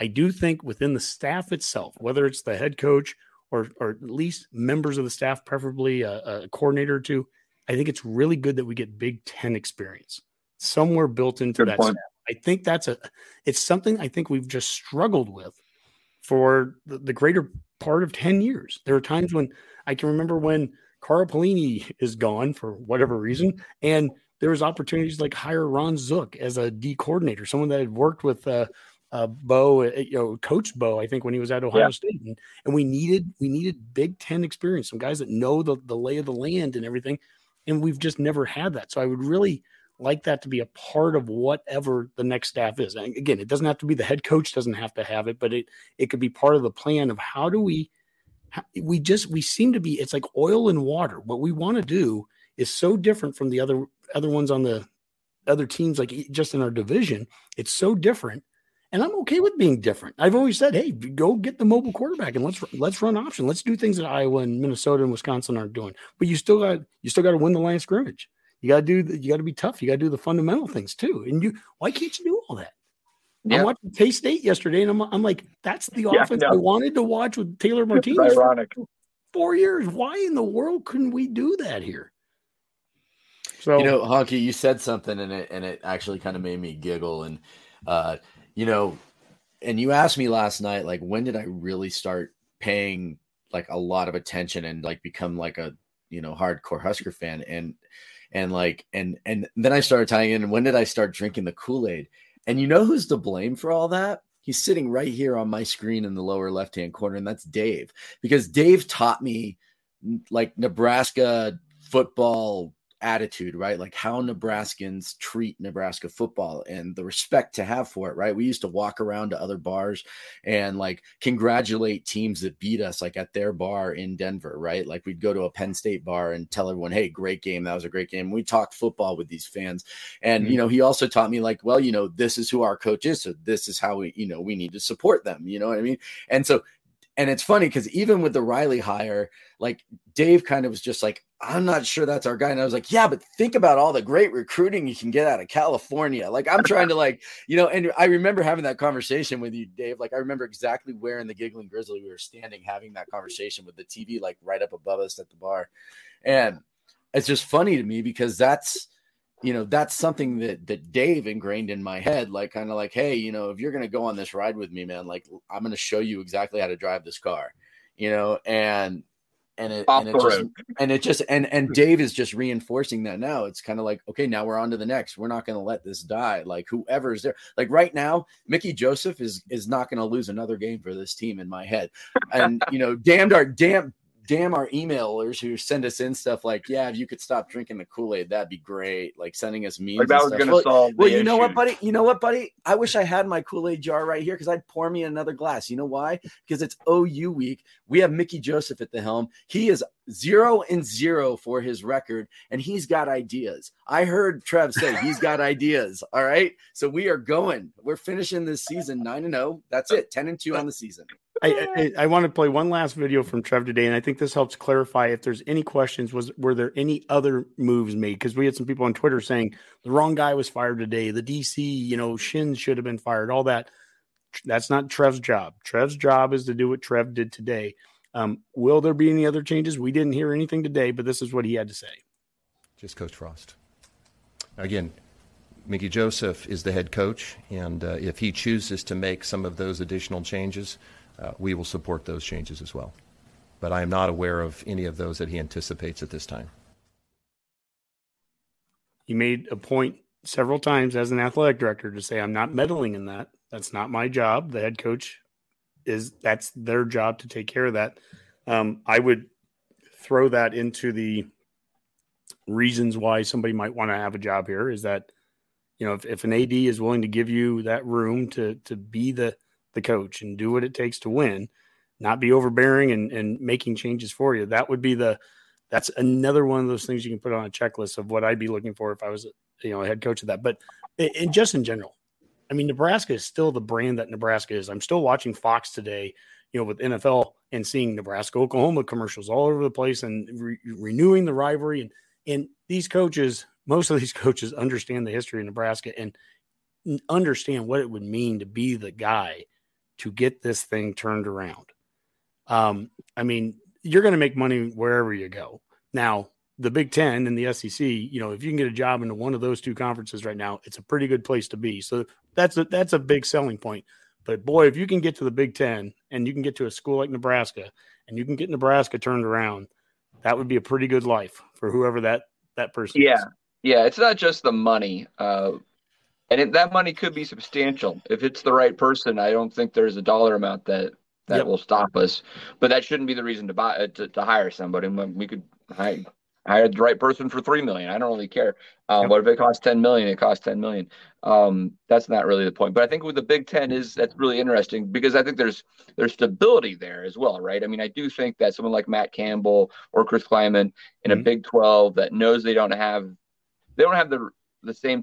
I do think within the staff itself, whether it's the head coach or or at least members of the staff, preferably a, a coordinator or two. I think it's really good that we get Big Ten experience somewhere built into good that. Staff. I think that's a it's something I think we've just struggled with for the, the, greater part of 10 years. There are times when I can remember when Carl Pelini is gone for whatever reason, and there was opportunities like hire Ron Zook as a D coordinator, someone that had worked with uh, uh, Bo, uh, you know, Coach Bo, I think when he was at Ohio yeah. State, and, and, we needed we needed Big Ten experience, some guys that know the the lay of the land and everything, and we've just never had that. So I would really like that to be a part of whatever the next staff is. And again, it doesn't have to be the head coach doesn't have to have it, but it it could be part of the plan of how do we we just we seem to be it's like oil and water. What we want to do is so different from the other other ones on the other teams like just in our division. It's so different and I'm okay with being different. I've always said, "Hey, go get the mobile quarterback and let's let's run option. Let's do things that Iowa and Minnesota and Wisconsin aren't doing." But you still got you still got to win the line of scrimmage. You got to do the, you got to be tough. You got to do the fundamental things too. And you why can't you do all that? Yeah. I watched K State yesterday, and I'm I'm like, that's the yeah, offense I wanted to watch with Taylor Martinez. ironic. Four years. Why in the world couldn't we do that here? So you know, Honke, you said something, and it and it actually kind of made me giggle and. uh you know, and you asked me last night, like, when did I really start paying like a lot of attention and like become like a you know hardcore Husker fan and and like and and then I started tying in when did I start drinking the Kool-Aid? And you know who's to blame for all that? He's sitting right here on my screen in the lower left-hand corner, and that's Dave. Because Dave taught me like Nebraska football attitude, right? Like how Nebraskans treat Nebraska football and the respect to have for it, right? We used to walk around to other bars and like congratulate teams that beat us, like at their bar in Denver, right? Like we'd go to a Penn State bar and tell everyone, hey, great game. That was a great game. We talked football with these fans. And, mm-hmm. you know, he also taught me, like, well, you know, this is who our coach is. So this is how we, you know, we need to support them. You know what I mean? And so and it's funny because even with the Riley hire, like Dave kind of was just like, I'm not sure that's our guy. And I was like, yeah, but think about all the great recruiting you can get out of California. Like, I'm trying to, like, you know, and I remember having that conversation with you, Dave. Like, I remember exactly where in the Giggling Grizzly we were standing having that conversation with the TV, like, right up above us at the bar. And it's just funny to me because that's, you know, that's something that that Dave ingrained in my head, like kind of like, hey, you know, if you're gonna go on this ride with me, man, like I'm gonna show you exactly how to drive this car, you know, and and it, and it just, and it just and and Dave is just reinforcing that now. It's kind of like, okay, now we're on to the next. We're not going to let this die. Like whoever is there, like right now, Mickey Joseph is is not going to lose another game for this team in my head. And you know, damned our damn damn our emailers who send us in stuff like, yeah, if you could stop drinking the Kool Aid, that'd be great. Like sending us memes. Like that was going to well, solve. Well, you know what, buddy? You know what, buddy? I wish I had my Kool Aid jar right here because I'd pour me another glass. You know why? Because it's OU week. We have Mickey Joseph at the helm. He is zero and zero for his record, and he's got ideas. I heard Trev say he's got ideas. All right, so we are going. We're finishing this season nine and zero. Oh. That's it. Ten and two on the season. I, I, I, want to play one last video from Trev today, and I think this helps clarify if there's any questions. Was were there any other moves made? Because we had some people on Twitter saying the wrong guy was fired today. The DC, you know, Shins should have been fired. All that. That's not Trev's job. Trev's job is to do what Trev did today. Um, will there be any other changes? We didn't hear anything today, but this is what he had to say. Just Coach Frost. Again, Mickey Joseph is the head coach, and uh, if he chooses to make some of those additional changes, uh, we will support those changes as well. But I am not aware of any of those that he anticipates at this time. He made a point several times as an athletic director to say, I'm not meddling in that. That's not my job. The head coach is that's their job to take care of that. Um, I would throw that into the reasons why somebody might want to have a job here is that you know if, if an AD is willing to give you that room to to be the the coach and do what it takes to win, not be overbearing and, and making changes for you. That would be the that's another one of those things you can put on a checklist of what I'd be looking for if I was you know a head coach of that. But and just in general, I mean Nebraska is still the brand that Nebraska is. I'm still watching Fox today, you know, with NFL and seeing Nebraska Oklahoma commercials all over the place and re- renewing the rivalry and and these coaches, most of these coaches understand the history of Nebraska and understand what it would mean to be the guy to get this thing turned around. Um, I mean, you're going to make money wherever you go. Now, the Big Ten and the SEC, you know, if you can get a job into one of those two conferences right now, it's a pretty good place to be. So that's a that's a big selling point. But boy, if you can get to the Big Ten and you can get to a school like Nebraska and you can get Nebraska turned around, that would be a pretty good life for whoever that that person yeah. is. Yeah, it's not just the money. Uh, and it, that money could be substantial if it's the right person. I don't think there's a dollar amount that that yep. will stop us, but that shouldn't be the reason to buy uh, to, to hire somebody. We could hire, hire the right person for three million. I don't really care. Um, yep. But if it costs ten million, it costs ten million. Um, that's not really the point. But I think with the Big Ten is that's really interesting because I think there's there's stability there as well, right? I mean, I do think that someone like Matt Campbell or Chris Klieman in mm-hmm. a Big Twelve that knows they don't have they don't have the the same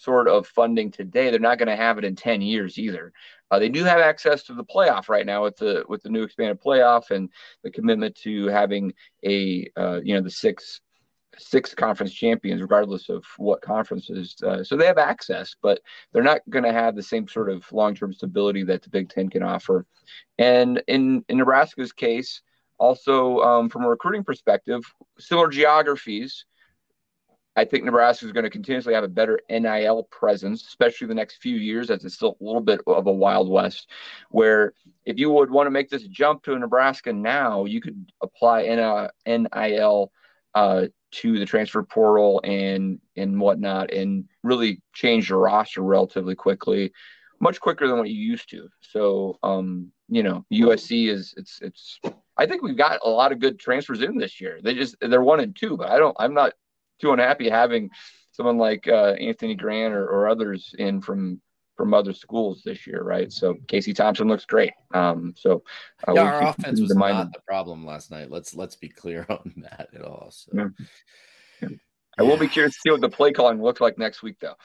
sort of funding today, they're not going to have it in 10 years either. Uh, they do have access to the playoff right now with the with the new expanded playoff and the commitment to having a uh, you know the six six conference champions regardless of what conferences. Uh, so they have access, but they're not going to have the same sort of long term stability that the Big Ten can offer. And in in Nebraska's case, also um, from a recruiting perspective, similar geographies. I think Nebraska is going to continuously have a better NIL presence, especially the next few years, as it's still a little bit of a wild west. Where if you would want to make this jump to Nebraska now, you could apply NIL uh, to the transfer portal and and whatnot, and really change your roster relatively quickly, much quicker than what you used to. So, um, you know, USC is it's it's. I think we've got a lot of good transfers in this year. They just they're one and two, but I don't. I'm not too unhappy having someone like uh, Anthony Grant or, or, others in from from other schools this year, right? So Casey Thompson looks great. Um, so uh, yeah, our offense was not the problem last night. Let's let's be clear on that at all. So. Yeah. Yeah. I will be curious to see what the play calling looks like next week, though.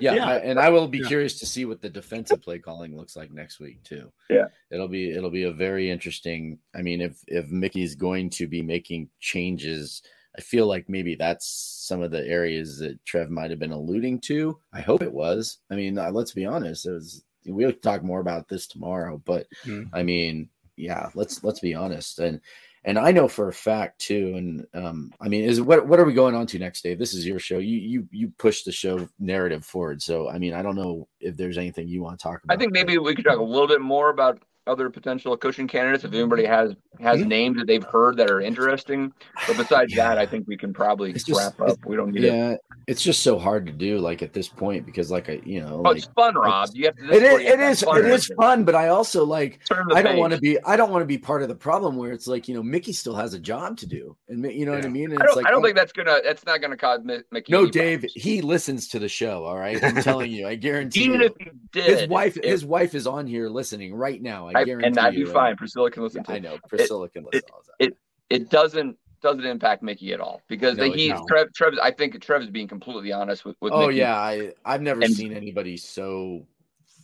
yeah, yeah. I, and I will be yeah. curious to see what the defensive play calling looks like next week too. Yeah, it'll be it'll be a very interesting. I mean, if if Mickey's going to be making changes I feel like maybe that's some of the areas that Trev might have been alluding to. I hope it was. I mean, uh, let's be honest. It was. We'll talk more about this tomorrow, but mm. I mean, yeah, let's let's be honest. And and I know for a fact too. And um, I mean, is what what are we going on to next, Dave? This is your show. You you you push the show narrative forward. So I mean, I don't know if there's anything you want to talk about. I think maybe we could talk a little bit more about other potential coaching candidates if anybody has has mm-hmm. names that they've heard that are interesting. But besides yeah. that, I think we can probably it's wrap up. We don't need yeah, it. it's just so hard to do like at this point because like I you know oh, like, it's fun, Rob. You have to. It is. It is. Fun it is fun, but I also like. I don't want to be. I don't want to be part of the problem where it's like you know Mickey still has a job to do, and you know yeah. what I mean. And I don't, like, I don't think that's gonna. That's not gonna cause Mickey. No, Dave. Problems. He listens to the show. All right, I'm telling you. I guarantee. Even you. if he did, his wife. If, his wife is on here listening right now. I, guarantee. And that'd be fine. Uh, Priscilla can listen yeah, to. I know Priscilla it, can listen. It, it, it doesn't doesn't impact Mickey at all because no, he's no. Trev. Trev. I think Trev is being completely honest with. with oh Mickey. yeah, I I've never and, seen anybody so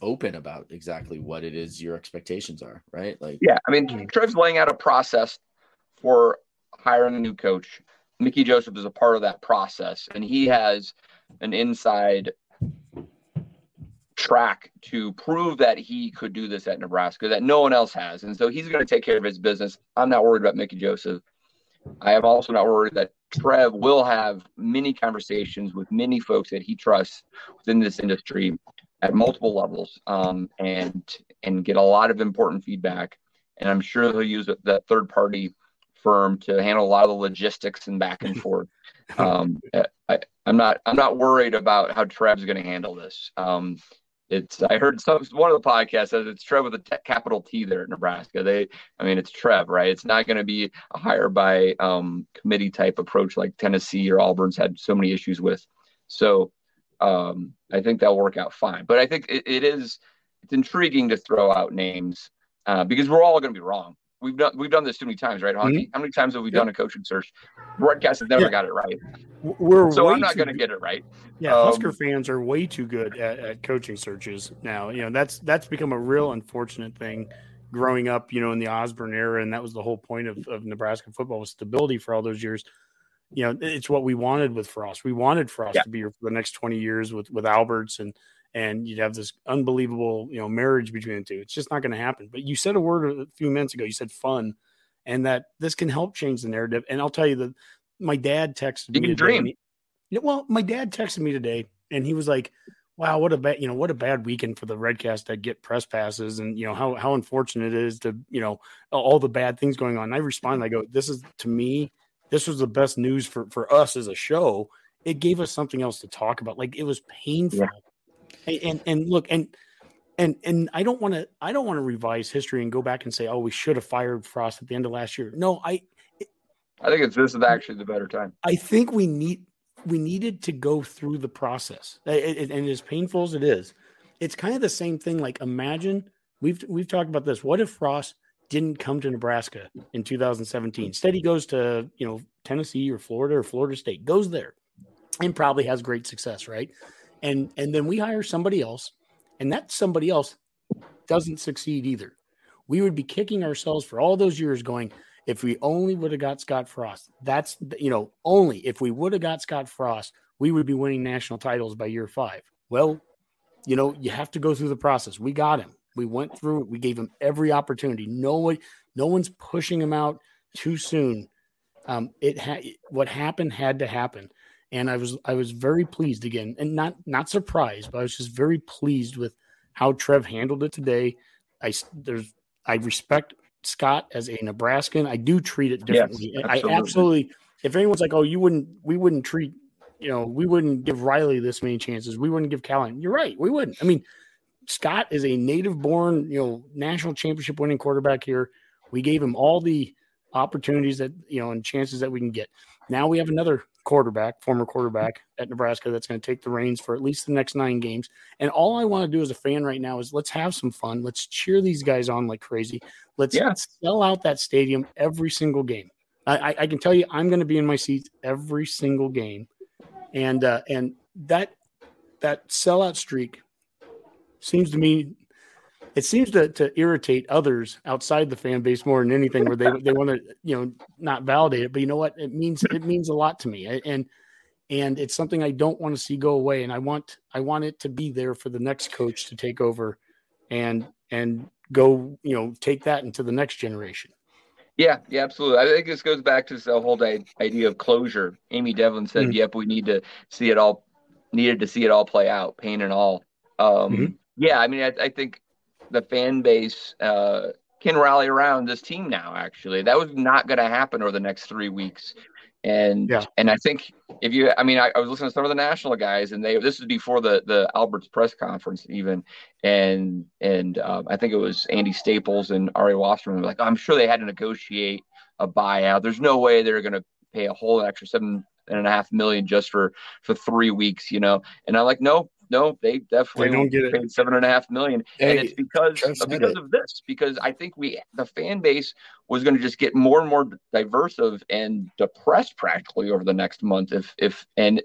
open about exactly what it is your expectations are. Right? Like yeah, I mean hmm. Trev's laying out a process for hiring a new coach. Mickey Joseph is a part of that process, and he has an inside track to prove that he could do this at Nebraska that no one else has. And so he's going to take care of his business. I'm not worried about Mickey Joseph. I am also not worried that Trev will have many conversations with many folks that he trusts within this industry at multiple levels um, and and get a lot of important feedback. And I'm sure he'll use that third party firm to handle a lot of the logistics and back and forth. Um, I, am not I'm not worried about how Trev's going to handle this. Um, it's I heard some one of the podcasts says it's Trev with a t- capital T there in Nebraska. They, I mean, it's Trev, right? It's not going to be a hire by um, committee type approach like Tennessee or Auburn's had so many issues with. So um, I think that'll work out fine. But I think it, it is it's intriguing to throw out names uh, because we're all going to be wrong. We've done we've done this too many times, right, Honke? Mm-hmm. How many times have we done a coaching search? Broadcast has never yeah. got it right. We're so I'm not going to get it right. Yeah, um, Husker fans are way too good at, at coaching searches now. You know that's that's become a real unfortunate thing. Growing up, you know, in the Osborne era, and that was the whole point of, of Nebraska football was stability for all those years. You know, it's what we wanted with Frost. We wanted Frost yeah. to be here for the next 20 years with with Alberts and and you'd have this unbelievable, you know, marriage between the two. It's just not going to happen. But you said a word a few minutes ago. You said fun, and that this can help change the narrative. And I'll tell you that my dad texted you me. Can dream. He, well, my dad texted me today, and he was like, "Wow, what a bad, you know, what a bad weekend for the Redcast to get press passes, and you know how how unfortunate it is to, you know, all the bad things going on." And I responded, I go, "This is to me, this was the best news for for us as a show." It gave us something else to talk about. Like it was painful. Yeah and and look and and and I don't want to I don't want to revise history and go back and say oh we should have fired Frost at the end of last year. No, I I think it's this is actually the better time. I think we need we needed to go through the process, it, it, and as painful as it is, it's kind of the same thing. Like imagine we've we've talked about this. What if Frost didn't come to Nebraska in 2017? Instead, he goes to you know Tennessee or Florida or Florida State, goes there, and probably has great success, right? And and then we hire somebody else and that somebody else doesn't succeed either. We would be kicking ourselves for all those years going if we only would have got scott frost. That's you know only if we would have got scott frost we would be winning national titles by year five. Well you know you have to go through the process. We got him. We went through we gave him every opportunity. No one no one's pushing him out too soon. Um, it had what happened had to happen and I was I was very pleased again, and not not surprised, but I was just very pleased with how Trev handled it today. I there's I respect Scott as a Nebraskan. I do treat it differently. Yes, absolutely. I absolutely. If anyone's like, "Oh, you wouldn't," we wouldn't treat, you know, we wouldn't give Riley this many chances. We wouldn't give Callan. You're right. We wouldn't. I mean, Scott is a native-born, you know, national championship winning quarterback here. We gave him all the opportunities that you know and chances that we can get. Now we have another quarterback, former quarterback at Nebraska, that's going to take the reins for at least the next nine games. And all I want to do as a fan right now is let's have some fun. Let's cheer these guys on like crazy. Let's yeah. sell out that stadium every single game. I, I can tell you, I'm going to be in my seats every single game, and uh, and that that sellout streak seems to me it seems to, to irritate others outside the fan base more than anything where they, they want to you know not validate it but you know what it means it means a lot to me and and it's something i don't want to see go away and i want i want it to be there for the next coach to take over and and go you know take that into the next generation yeah, yeah, absolutely. I think this goes back to the whole idea of closure. Amy Devlin said, mm-hmm. "Yep, we need to see it all, needed to see it all play out, pain and all." Um, mm-hmm. Yeah, I mean, I, I, think the fan base uh, can rally around this team now. Actually, that was not going to happen over the next three weeks. And yeah. and I think if you, I mean, I, I, was listening to some of the national guys, and they this was before the the Alberts press conference even, and and um, I think it was Andy Staples and Ari Wasserman like, I'm sure they had to negotiate a buyout. There's no way they're going to pay a whole extra seven and a half million just for for three weeks, you know. And I'm like, no, no, they definitely they don't get paid it. seven and a half million, hey, and it's because because it. of this. Because I think we the fan base was going to just get more and more diverse of and depressed practically over the next month. If if and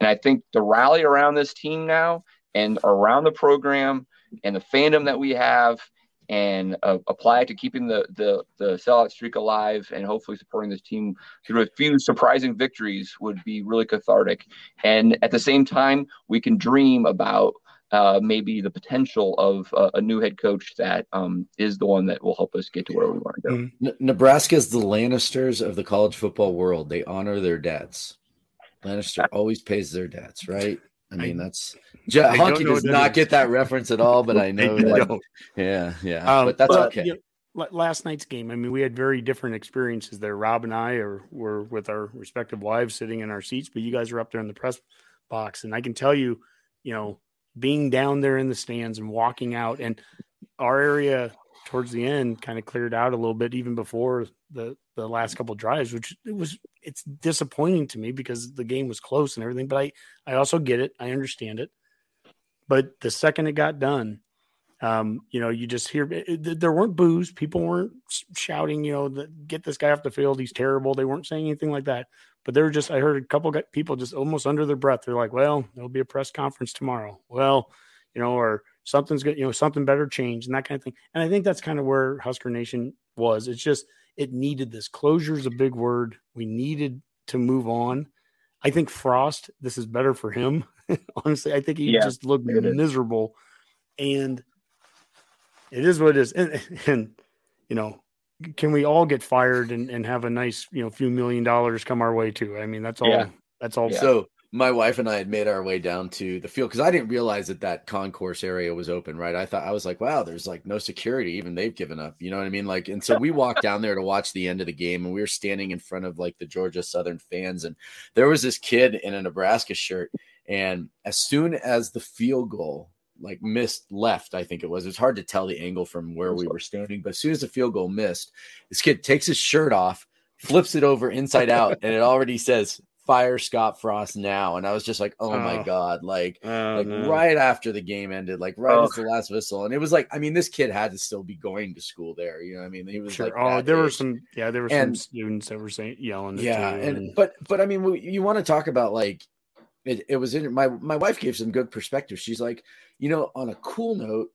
and I think the rally around this team now and around the program and the fandom that we have and uh, apply to keeping the, the the sellout streak alive and hopefully supporting this team through a few surprising victories would be really cathartic. And at the same time, we can dream about uh, maybe the potential of uh, a new head coach that um, is the one that will help us get to where we want to go. Mm-hmm. Nebraska is the Lannisters of the college football world. They honor their debts. Lannister always pays their debts, right? I mean, that's Honke does not get that reference at all, but I know I that. Yeah, yeah, um, but that's but, okay. You know, last night's game, I mean, we had very different experiences there. Rob and I are were with our respective wives sitting in our seats, but you guys are up there in the press box, and I can tell you, you know, being down there in the stands and walking out, and our area towards the end kind of cleared out a little bit even before the the last couple drives which it was it's disappointing to me because the game was close and everything but i i also get it. I understand it. But the second it got done um you know you just hear it, there weren't boos. People weren't shouting you know the, get this guy off the field. He's terrible. They weren't saying anything like that. But they were just i heard a couple people just almost under their breath. They're like well there'll be a press conference tomorrow. Well you know or something's good, you know, something better change and that kind of thing. And I think that's kind of where Husker Nation was. It's just it needed this. Closure is a big word. We needed to move on. I think Frost, this is better for him. Honestly, I think he yeah, just looked miserable. And it is what it is. And, and, you know, can we all get fired and, and have a nice, you know, few million dollars come our way too? I mean, that's all. Yeah. That's all. Yeah. So my wife and I had made our way down to the field because I didn't realize that that concourse area was open. Right, I thought I was like, wow, there's like no security. Even they've given up. You know what I mean? Like, and so we walked down there to watch the end of the game, and we were standing in front of like the Georgia Southern fans, and there was this kid in a Nebraska shirt, and as soon as the field goal like missed left, I think it was. It's hard to tell the angle from where we were standing, but as soon as the field goal missed, this kid takes his shirt off, flips it over inside out, and it already says fire Scott Frost now. And I was just like, oh, oh. my God. Like, oh, like no. right after the game ended, like right oh. as the last whistle. And it was like, I mean, this kid had to still be going to school there. You know I mean? He was sure. like, oh, there age. were some, yeah, there were and, some students that were saying, yelling. Yeah. And, and, but, but I mean, you want to talk about like, it, it was in my, my wife gave some good perspective. She's like, you know, on a cool note,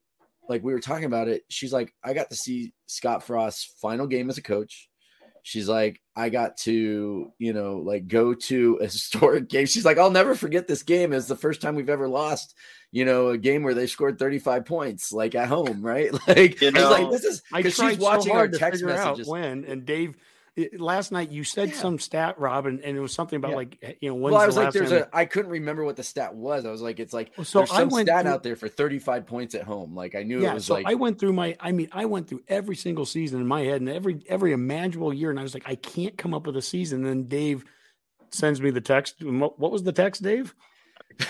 like we were talking about it, she's like, I got to see Scott Frost's final game as a coach she's like i got to you know like go to a historic game. She's like i'll never forget this game. It's the first time we've ever lost you know a game where they scored 35 points like at home right? Like you know like this is because she's watching so our text messages. when and dave last night you said yeah. some stat, Robin, and it was something about yeah. like eh, you know. well, I was like, "There's a. I couldn't remember what the stat was. I was like, "It's like so." There's some I went stat through, out there for 35 points at home. Like I knew yeah, it was so like. I went through my. I mean, I went through every single season in my head and every every imaginable year, and I was like, I can't come up with a season. And then Dave sends me the text. What was the text, Dave?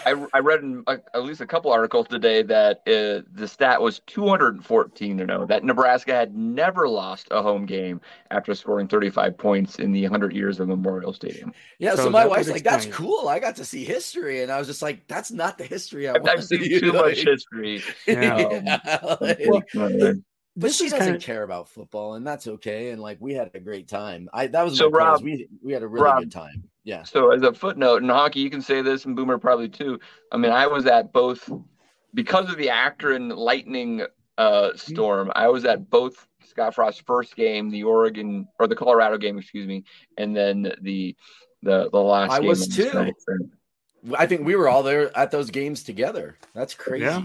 I, I read in a, at least a couple articles today that uh, the stat was 214 to know that Nebraska had never lost a home game after scoring 35 points in the 100 years of Memorial Stadium. Yeah, so, so my wife's like, "That's cool. I got to see history," and I was just like, "That's not the history I I've, I've seen too like, much history." Yeah. yeah like, well, but she doesn't of... care about football, and that's okay. And like we had a great time. I that was so Rob. We we had a really Rob, good time. Yeah. So as a footnote in hockey, you can say this, and Boomer probably too. I mean, I was at both because of the Akron Lightning uh, uh, storm. I was at both Scott Frost's first game, the Oregon or the Colorado game, excuse me, and then the the the last. I game was too. night. I think we were all there at those games together. That's crazy. Yeah.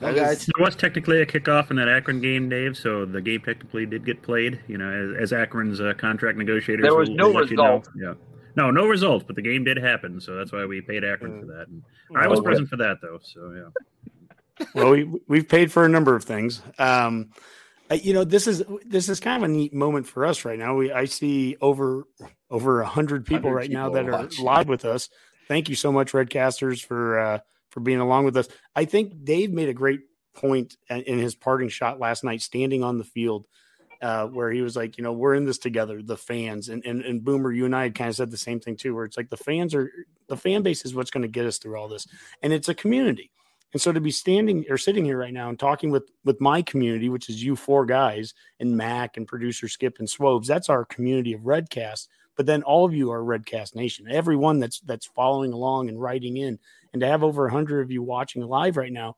That That guy's- There was technically a kickoff in that Akron game, Dave. So the game technically did get played. You know, as, as Akron's uh, contract negotiators. There was will- no will let you know. result. Yeah. No, no result, but the game did happen, so that's why we paid Akron for that. And I was present for that, though. So yeah. well, we we've paid for a number of things. Um, you know, this is this is kind of a neat moment for us right now. We I see over over a hundred people 100 right now people that are live with us. Thank you so much, Redcasters, for uh, for being along with us. I think Dave made a great point in in his parting shot last night, standing on the field. Uh, where he was like, you know, we're in this together, the fans, and and, and Boomer, you and I kind of said the same thing too, where it's like the fans are the fan base is what's going to get us through all this, and it's a community. And so to be standing or sitting here right now and talking with with my community, which is you four guys and Mac and producer Skip and Swobes, that's our community of Redcast. But then all of you are Redcast Nation. Everyone that's that's following along and writing in, and to have over hundred of you watching live right now,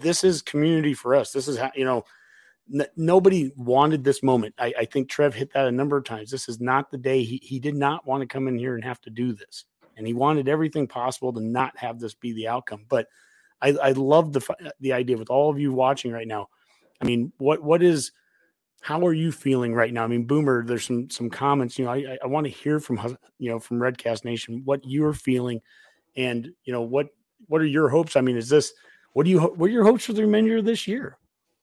this is community for us. This is how you know. N- nobody wanted this moment. I, I think Trev hit that a number of times. This is not the day he, he did not want to come in here and have to do this. And he wanted everything possible to not have this be the outcome. But I, I love the the idea with all of you watching right now. I mean, what what is how are you feeling right now? I mean, Boomer, there's some some comments. You know, I I want to hear from you know from Redcast Nation what you're feeling, and you know what what are your hopes? I mean, is this what do you what are your hopes for the remainder of this year?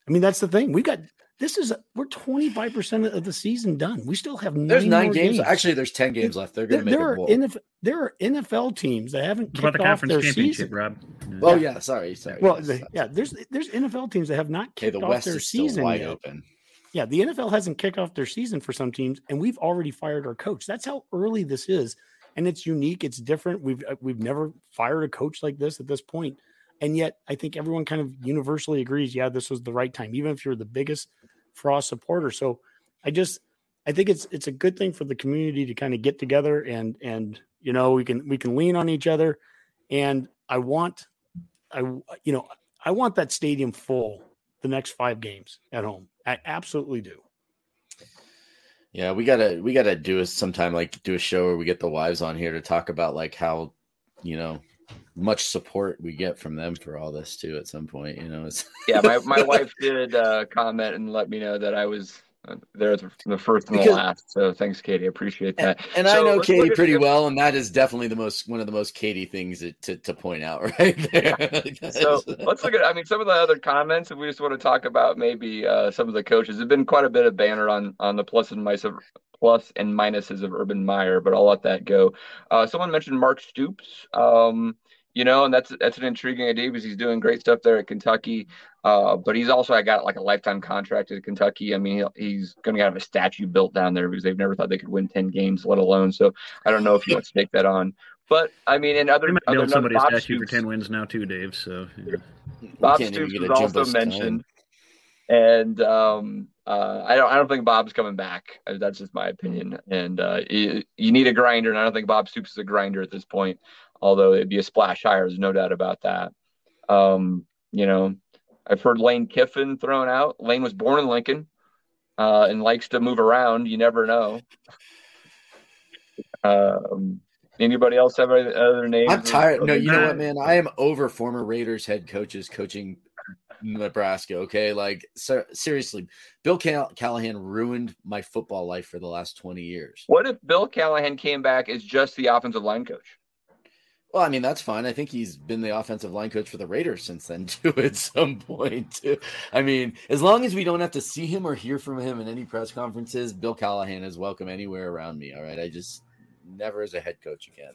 I mean, that's the thing. We've got this is we're 25 percent of the season done. We still have There's nine nine more games. Actually, there's ten games left. They're there, going to make there a are bowl. NFL, there are NFL teams that haven't What about kicked the off their championship, season. Rob? oh yeah, sorry, sorry. Well, yes, yeah, there's there's NFL teams that have not okay, kicked the off their is still season wide yet. open. Yeah, the NFL hasn't kicked off their season for some teams, and we've already fired our coach. That's how early this is, and it's unique. It's different. We've uh, we've never fired a coach like this at this point, and yet I think everyone kind of universally agrees. Yeah, this was the right time, even if you're the biggest Frost supporter. So I just I think it's it's a good thing for the community to kind of get together and and you know we can we can lean on each other, and I want I you know I want that stadium full the next five games at home. I absolutely do. Yeah, we gotta we gotta do a sometime like do a show where we get the wives on here to talk about like how you know much support we get from them for all this too. At some point, you know, it's Yeah, my, my wife did uh, comment and let me know that I was uh, there from the first and the Because- last. So thanks, Katie. I appreciate that. and I So know let's Katie pretty well, and that is definitely the most one of the most Katie things to to, to point out right there. So let's look at. I mean, some of the other comments. If we just want to talk about maybe uh, some of the coaches, there's been quite a bit of banner on on the plus and minus of plus and minuses of Urban Meyer, but I'll let that go. Uh, someone mentioned Mark Stoops. Um, you know, and that's that's an intriguing idea because he's doing great stuff there at Kentucky. Uh, but he's also I got like a lifetime contract at Kentucky. I mean, he'll- he's going to have a statue built down there because they've never thought they could win ten games, let alone. So I don't know if he wants to take that on. But I mean, in other We might other build somebody a Bob statue for ten wins now too, Dave. So yeah. Bob Stoops was also sign. mentioned, and um, uh, I don't I don't think Bob's coming back. That's just my opinion. And uh, you, you need a grinder, and I don't think Bob Stoops is a grinder at this point. Although it'd be a splash higher, there's no doubt about that. Um, you know, I've heard Lane Kiffin thrown out. Lane was born in Lincoln uh, and likes to move around. You never know. Um, anybody else have any other names? I'm tired. No, you know what, man? I am over former Raiders head coaches coaching Nebraska. Okay, like ser- seriously, Bill Cal- Callahan ruined my football life for the last 20 years. What if Bill Callahan came back as just the offensive line coach? Well, I mean that's fine. I think he's been the offensive line coach for the Raiders since then too. At some point, too. I mean, as long as we don't have to see him or hear from him in any press conferences, Bill Callahan is welcome anywhere around me. All right, I just never as a head coach again.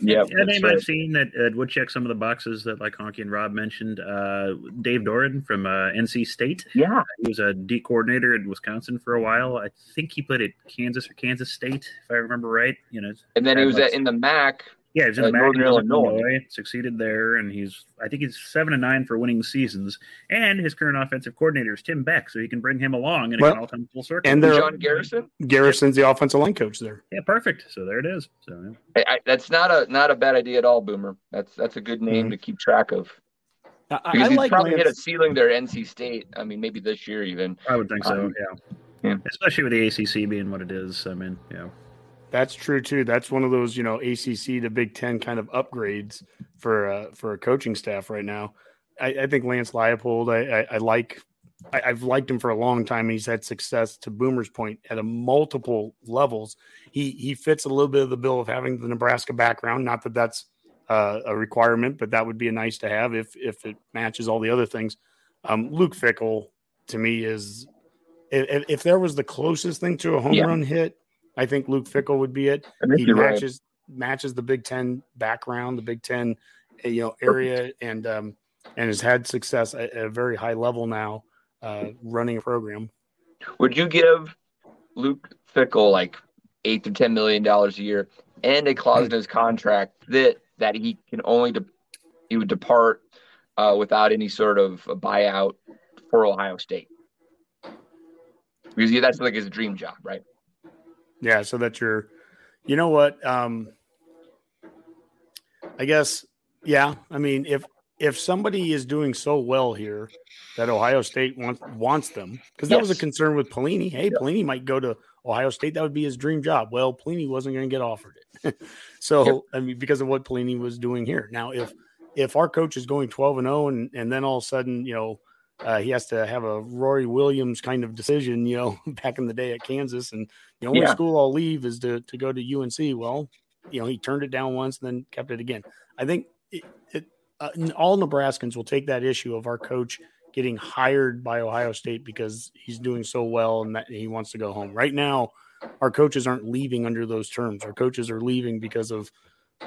Yeah, a name I've seen that uh, would check some of the boxes that like Honke and Rob mentioned. Uh, Dave Doeren from uh, NC State. Yeah. He was a D coordinator in Wisconsin for a while. I think he played at Kansas or Kansas State, if I remember right. You know, And then he was like, at, in the MAC. Yeah, he's in Uh, the back Northern in Illinois. succeeded there, and he's I think he's seven and nine for winning seasons. And his current offensive coordinator is Tim Beck, so you can bring him along, and it can all come full circle. and they're- John Garrison. Garrison's the offensive line coach there. yeah, perfect. So there it is. So yeah. I, I, that's not a not a bad idea at all, Boomer. That's that's a good name Mhm. to keep track of. I, because I he's like probably Lance. hit a ceiling there, NC State. I mean, maybe this year even. I would think so. Um, yeah. yeah. Especially with the ACC being what it is. I mean, yeah. That's true too. That's one of those, you know, ACC to Big Ten kind of upgrades for uh, for a coaching staff right now. I, I think Lance Leipold. I, I, I like. I, have liked him for a long time. He's had success. To Boomer's point, at a multiple levels, he he fits a little bit of the bill of having the Nebraska background. Not that that's uh, a requirement, but that would be a nice to have if if it matches all the other things. Um, Luke Fickell to me is if, if, there was the closest thing to a home yeah. run hit, I think Luke Fickell would be it. He matches right. matches the Big Ten background, the Big Ten uh, you know area, and um, and has had success at, at a very high level now, uh, running a program. Would you give Luke Fickell like eight to ten million dollars a year and a clause in his contract that that he can only de- he would depart uh, without any sort of buyout for Ohio State because that's like his dream job, right? Yeah, so that you're, you know what? Um, I guess, yeah. I mean, if if somebody is doing so well here that Ohio State wants wants them, because that yes. was a concern with Pelini. Hey, yeah. Pelini might go to Ohio State. That would be his dream job. Well, Pelini wasn't going to get offered it. so yep. I mean, because of what Pelini was doing here. Now, if if our coach is going twelve and zero, and and then all of a sudden, you know, uh, he has to have a Roy Williams kind of decision, you know, back in the day at Kansas, and the only yeah. school I'll leave is to to go to UNC. Well, you know, he turned it down once, and then kept it again. I think it, it, uh, all Nebraskans will take that issue of our coach getting hired by Ohio State because he's doing so well and that he wants to go home. Right now, our coaches aren't leaving under those terms. Our coaches are leaving because of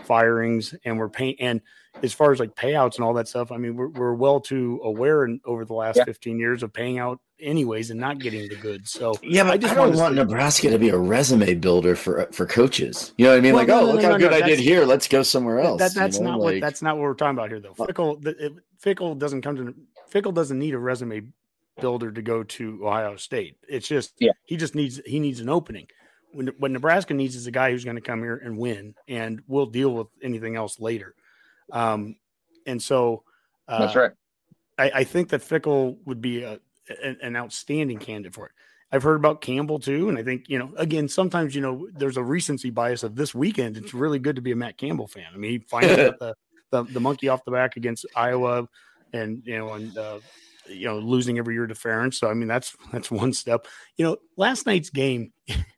firings and we're paying and as far as like payouts and all that stuff i mean we're, we're well too aware in, over the last yeah. 15 years of paying out anyways and not getting the goods. So yeah but i, just I don't want nebraska to be a resume builder for for coaches. You know what i mean? Well, like no, oh no, look no, how good i did here. Let's go somewhere else that, that's you know? not like, what that's not what we're talking about here though. Fickell it, fickell doesn't come to Fickell doesn't need a resume builder to go to ohio state. It's just yeah. he just needs he needs an opening when, what Nebraska needs is a guy who's going to come here and win, and we'll deal with anything else later. Um, and so uh, that's right. I, I, think that Fickell would be a, an, an outstanding candidate for it. I've heard about Campbell too, and I think you know. Again, sometimes you know there's a recency bias of this weekend. It's really good to be a Matt Campbell fan. I mean, he finally got the, the, the monkey off the back against Iowa, and you know, and uh, you know, losing every year to Ferentz. So I mean, that's that's one step. You know, last night's game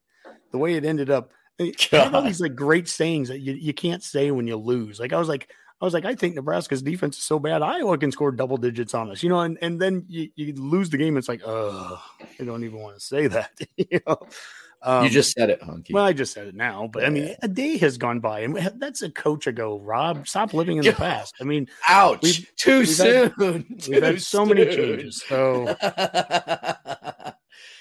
the way it ended up. I all these like great sayings that you, you can't say when you lose. Like I was like, I was like, I think Nebraska's defense is so bad, Iowa can score double digits on us, you know, and, and then you, you lose the game. It's like, oh, I don't even want to say that. you know, um, you just said it, Honke. Well, I just said it now, but I mean, a day has gone by, and that's a coach ago. Rob, stop living in the past. I mean, ouch, we've, too we've soon. Had, we've had so soon. many changes. So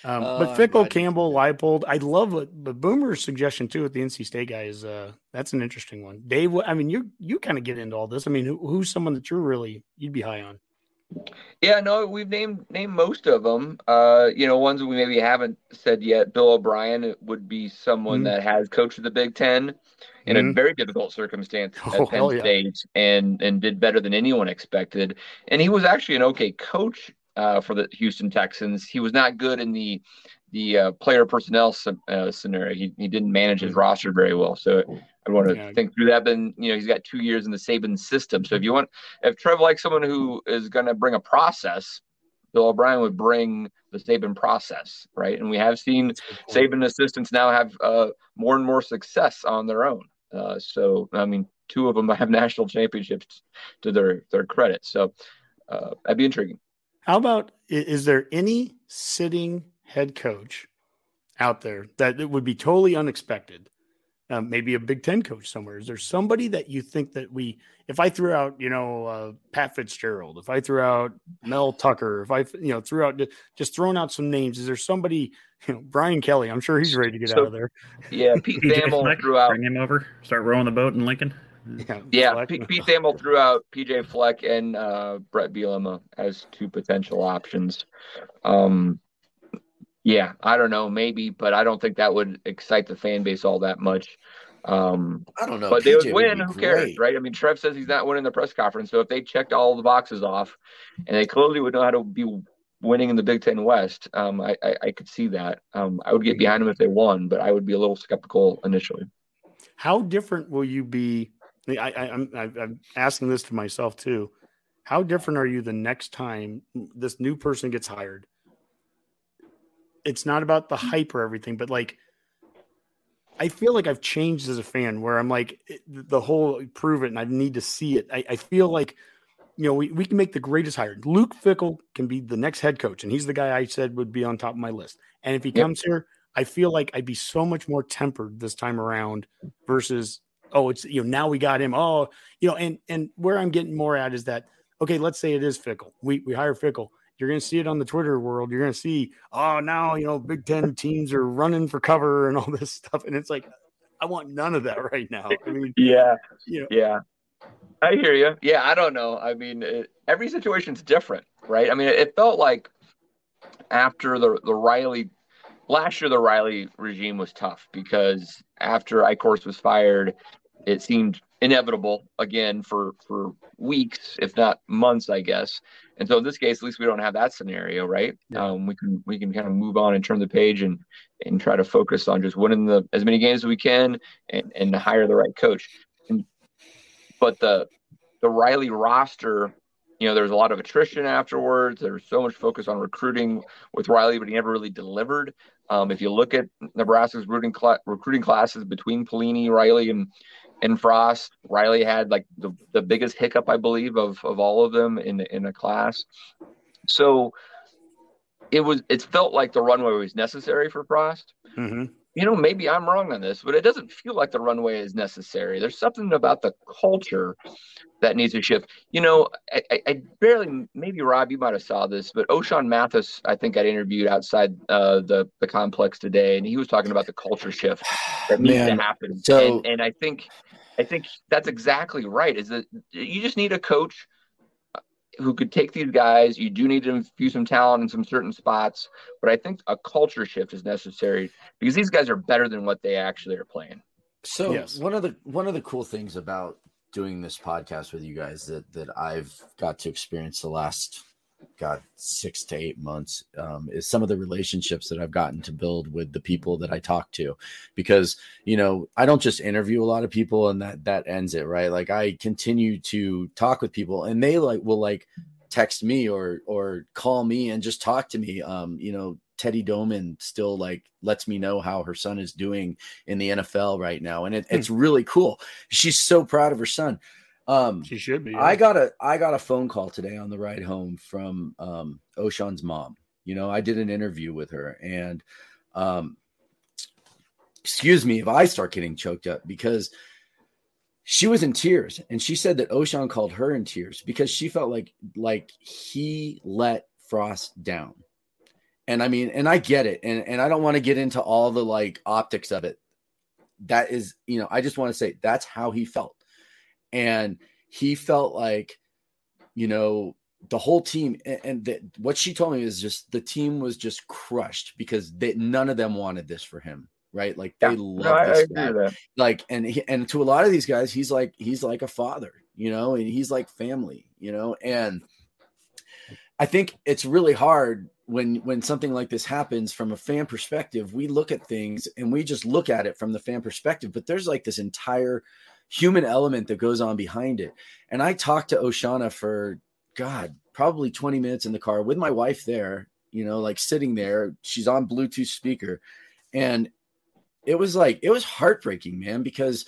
Um, uh, but Fickell, Campbell, Leipold, I love it. But Boomer's suggestion too at the NC State guy is uh, that's an interesting one. Dave, I mean, you you kind of get into all this. I mean, who, who's someone that you're really you'd be high on? Yeah, no, we've named named most of them. Uh, you know, ones we maybe haven't said yet. Bill O'Brien would be someone mm-hmm. that has coached the Big Ten in mm-hmm. a very difficult circumstance at oh, Penn yeah. State and and did better than anyone expected. And he was actually an okay coach uh, for the Houston Texans. He was not good in the the uh, player personnel uh, scenario. He, he didn't manage his roster very well. So I want to yeah. think through that. Then you know he's got two years in the Saban system. So if you want, if Trev likes someone who is going to bring a process, Bill O'Brien would bring the Saban process, right? And we have seen Saban assistants now have uh, more and more success on their own. Uh, so I mean, two of them have national championships to their their credit. So uh, that'd be intriguing. How about is there any sitting head coach out there that it would be totally unexpected? Um, maybe a Big Ten coach somewhere. Is there somebody that you think that we, if I threw out, you know, uh, Pat Fitzgerald, if I threw out Mel Tucker, if I, you know, threw out just throwing out some names, is there somebody, you know, Brian Kelly? I'm sure he's ready to get so, out of there. Yeah, Pete Thamel threw out. Bring him over. Start rowing the boat in Lincoln. Yeah, yeah. Pete, Pete Thamel threw out PJ Fleck and uh, Bret Bielema as two potential options. Um, yeah, I don't know, maybe, but I don't think that would excite the fan base all that much. Um, I don't know, but they PJ would win. be Who cares, great. right? I mean, Trev says he's not winning the press conference. So if they checked all the boxes off, and they clearly would know how to be winning in the Big Ten West, um, I, I, I could see that. Um, I would get behind them if they won, but I would be a little skeptical initially. How different will you be? I, I, I'm, I'm asking this to myself too. How different are you the next time this new person gets hired? It's not about the mm. hype or everything, but like, I feel like I've changed as a fan where I'm like, the whole prove it and I need to see it. I, I feel like, you know, we, we can make the greatest hire. Luke Fickell can be the next head coach, and he's the guy I said would be on top of my list. And if he Yep. comes here, I feel like I'd be so much more tempered this time around versus oh, it's you know now we got him. Oh, you know, and and where I'm getting more at is that okay, let's say it is Fickell. We we hire Fickell. You're going to see it on the Twitter world. You're going to see oh now you know Big Ten teams are running for cover and all this stuff, and it's like I want none of that right now. I mean, Yeah, you know, yeah, I hear you. Yeah, I don't know. I mean, it, every situation's different, right? I mean, it felt like after the the Riley last year, the Riley regime was tough because after Icorse was fired, it seemed inevitable again for for weeks, if not months, I guess. And so in this case, at least we don't have that scenario, right? Yeah. Um, we can we can kind of move on and turn the page and and try to focus on just winning the as many games as we can and and hire the right coach. And, but the the Riley roster, you know, there's a lot of attrition afterwards. There was so much focus on recruiting with Riley, but he never really delivered. Um, if you look at Nebraska's recruiting, cla- recruiting classes between Pelini, Riley, and and Frost, Riley had like the, the biggest hiccup, I believe, of of all of them in in a class. So it was it felt like the runway was necessary for Frost. mhm. You know, maybe I'm wrong on this, but it doesn't feel like the runway is necessary. There's something about the culture that needs to shift. You know, I, I, barely, maybe Rob, you might have saw this, but Ochaun Mathis, I think, I interviewed outside uh, the the complex today, and he was talking about the culture shift that needs Man, to happen. so- and, and I think, I think that's exactly right. Is that you just need a coach who could take these guys. You do need to infuse some talent in some certain spots, but I think a culture shift is necessary because these guys are better than what they actually are playing. So Yes. one of the one of the cool things about doing this podcast with you guys that that I've got to experience the last God six to eight months um, is some of the relationships that I've gotten to build with the people that I talk to, because you know I don't just interview a lot of people and that that ends it right. Like I continue to talk with people and they like will like text me or or call me and just talk to me. Um, you know, Teddy Domann still like lets me know how her son is doing in the NFL right now, and it, it's really cool. She's so proud of her son. Um, She should be. I got a I got a phone call today on the ride home from um, Ochaun's mom. You know, I did an interview with her, and um, excuse me if I start getting choked up because she was in tears, and she said that Oshan called her in tears because she felt like like he let Frost down. And I mean, and I get it, and and I don't want to get into all the like optics of it. That is, you know, I just want to say that's how he felt and he felt like you know the whole team and, and that what she told me is just the team was just crushed because they, none of them wanted this for him right? Like they Yeah. love No, this guy. like and he, and to a lot of these guys he's like he's like a father you know and he's like family you know? And i think it's really hard when when something like this happens from a fan perspective. We look at things and we just look at it from the fan perspective but there's like this entire human element that goes on behind it. And i talked to oshana for god probably 20 minutes in the car with my wife there you know like sitting there. She's on bluetooth speaker. And it was like it was heartbreaking man because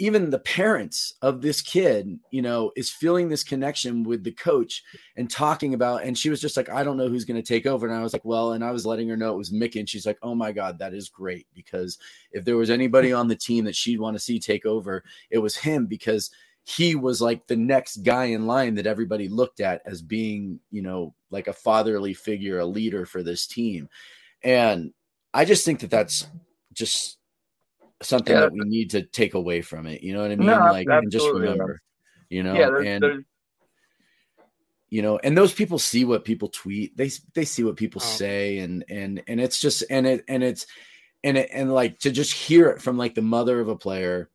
even the parents of this kid you know is feeling this connection with the coach and talking about and she was just like i don't know who's going to take over. And i was like well and i was letting her know it was mickey and she's like oh my god that is great because if there was anybody on the team that she'd want to see take over it was him because he was like the next guy in line that everybody looked at as being you know like a fatherly figure a leader for this team. And i just think that that's just something Yeah. that we need to take away from it you know what i mean No, like and just absolutely, yeah. remember you know yeah, there's, and there's, you know and those people see what people tweet they they see what people Oh. say and and and it's just and it and it's and it, and like to just hear it from like the mother of a player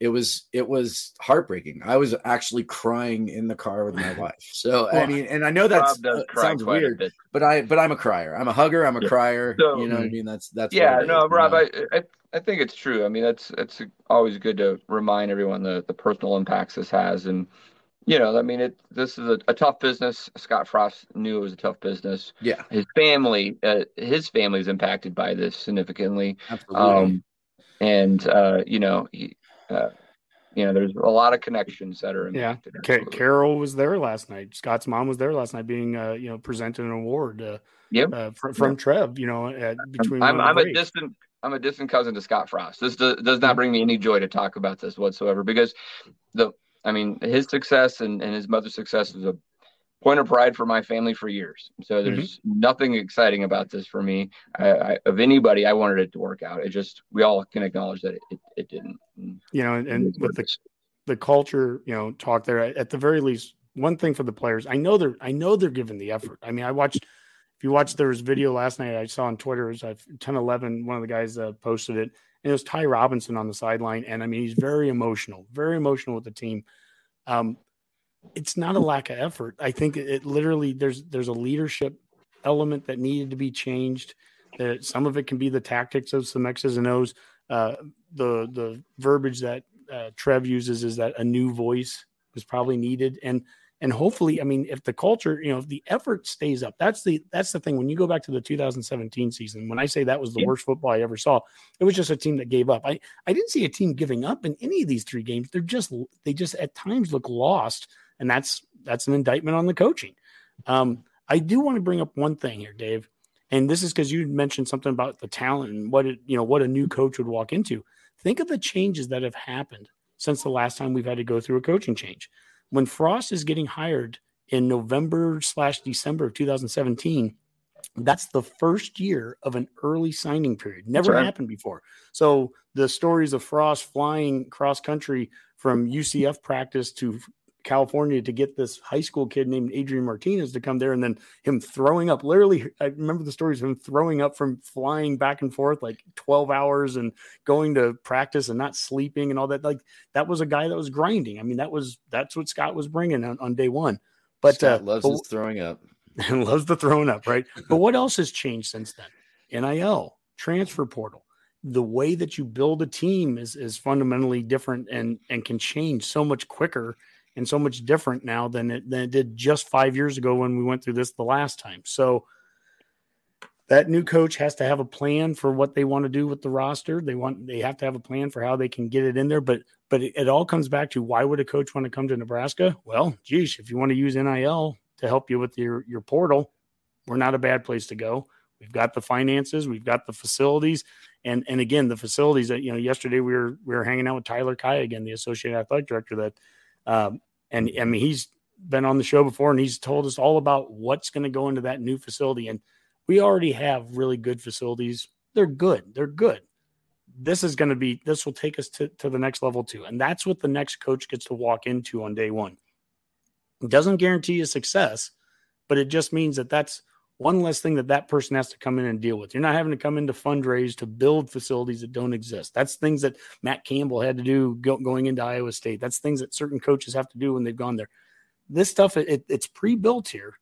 it was it was heartbreaking i was actually crying in the car with my wife so i mean and i know that uh, sounds weird but i but i'm a crier i'm a hugger i'm a yeah. crier so, you know what i mm-hmm. mean that's that's yeah no rob you know? I, I i think it's true i mean that's it's always good to remind everyone the the personal impacts this has and you know, I mean, it. This is a, a, tough business. Scott Frost knew it was a tough business. Yeah, his family, uh, his family is impacted by this significantly. Absolutely. Um, and uh, you know, he, uh, you know, there's a lot of connections that are impacted. Yeah, Carol was there last night. Scott's mom was there last night, being uh, you know presented an award. Uh, yep. Uh, from, from. Trev. You know, at, between. I'm, I'm a distant. I'm a distant cousin to Scott Frost. This does, does not mm-hmm. bring me any joy to talk about this whatsoever because the I mean, his success and, and his mother's success was a point of pride for my family for years. So mm-hmm. there's mm-hmm. nothing exciting about this for me. I, I, of anybody, I wanted it to work out. It just we all can acknowledge that it, it, it didn't. You know, and, and with the the culture, you know, talk there at the very least. One thing for the players, I know they're I know they're giving the effort. I mean, I watched. If you watched, there was video last night I saw on Twitter. It was 10 11. One of the guys uh, posted it and it was Ty Robinson on the sideline. And I mean, he's very emotional, very emotional with the team. Um, it's not a lack of effort. I think it literally there's there's a leadership element that needed to be changed. That some of it can be the tactics of some X's and O's. Uh, the the verbiage that uh, Trev uses is that a new voice was probably needed, and and hopefully i mean if the culture you know if the effort stays up that's the that's the thing. When you go back to the 2017 season when i say that was the yeah. worst football i ever saw it was just a team that gave up. I i didn't see a team giving up in any of these three games. They're just they just at times look lost and that's that's an indictment on the coaching. Um i do want to bring up one thing here dave and this is because you mentioned something about the talent and what it you know what a new coach would walk into. Think of the changes that have happened since the last time we've had to go through a coaching change when Frost is getting hired in November slash December of 2017, that's the first year of an early signing period. Never right. happened before. So the stories of Frost flying cross country from UCF practice to California to get this high school kid named Adrian Martinez to come there and then him throwing up. Literally, I remember the stories of him throwing up from flying back and forth like 12 hours and going to practice and not sleeping and all that. Like that was a guy that was grinding. I mean, that was that's what Scott was bringing on, on day one. But Scott uh, loves but, his throwing up and loves the throwing up, right? but what else has changed since then? NIL, transfer portal. The way that you build a team is is fundamentally different and and can change so much quicker and so much different now than it, than it did just five years ago when we went through this the last time. So that new coach has to have a plan for what they want to do with the roster. They want they have to have a plan for how they can get it in there. But but it, it all comes back to why would a coach want to come to Nebraska? Well, geez, if you want to use NIL to help you with your your portal, we're not a bad place to go. We've got the finances, we've got the facilities, and and again the facilities that you know yesterday we were we were hanging out with Tyler Kai again, the associate athletic director that um, and I mean, he's been on the show before and he's told us all about what's going to go into that new facility. And we already have really good facilities. They're good. They're good. This is going to be, this will take us to, to the next level too. And that's what the next coach gets to walk into on day one. It doesn't guarantee a success, but it just means that that's one less thing that that person has to come in and deal with. You're not having to come in to fundraise to build facilities that don't exist. That's things that Matt Campbell had to do go, going into Iowa State. That's things that certain coaches have to do when they've gone there. This stuff, it, it's pre-built here.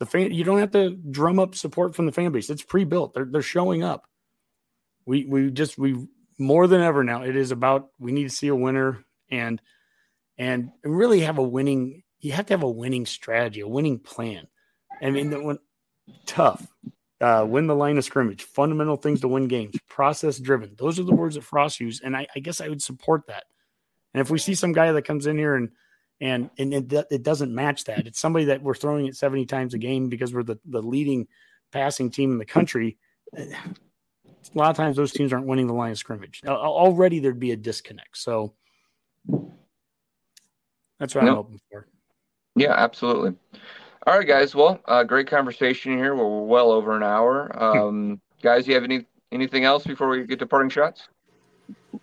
The fan, you don't have to drum up support from the fan base. It's pre-built. They're they're showing up. We we just we more than ever now. It is about we need to see a winner and and really have a winning. You have to have a winning strategy, a winning plan. I mean, when tough, uh, win the line of scrimmage, fundamental things to win games, process driven. Those are the words that Frost used, and I, I, guess I would support that. And if we see some guy that comes in here and and and it, it doesn't match that, it's somebody that we're throwing it seventy times a game because we're the the leading passing team in the country. A lot of times those teams aren't winning the line of scrimmage. Already there'd be a disconnect. So that's what I'm hoping for. Yeah, absolutely. All right, guys. Well, uh, great conversation here. We're well over an hour. Um, guys, you have any anything else before we get to parting shots?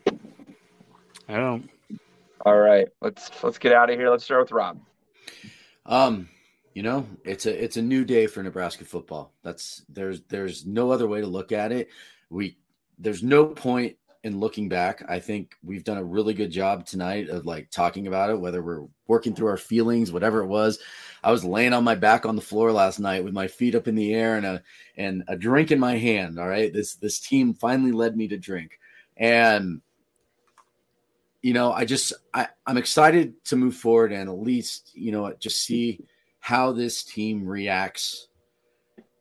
I don't. All right, let's let's get out of here. Let's start with Rob. Um, you know, it's a it's a new day for Nebraska football. That's there's there's no other way to look at it. We there's no point in looking back. I think we've done a really good job tonight of like talking about it, whether we're working through our feelings, whatever it was. I was laying on my back on the floor last night with my feet up in the air and a and a drink in my hand. All right. This this team finally led me to drink. And you know, I just I, I'm excited to move forward and at least, you know, just see how this team reacts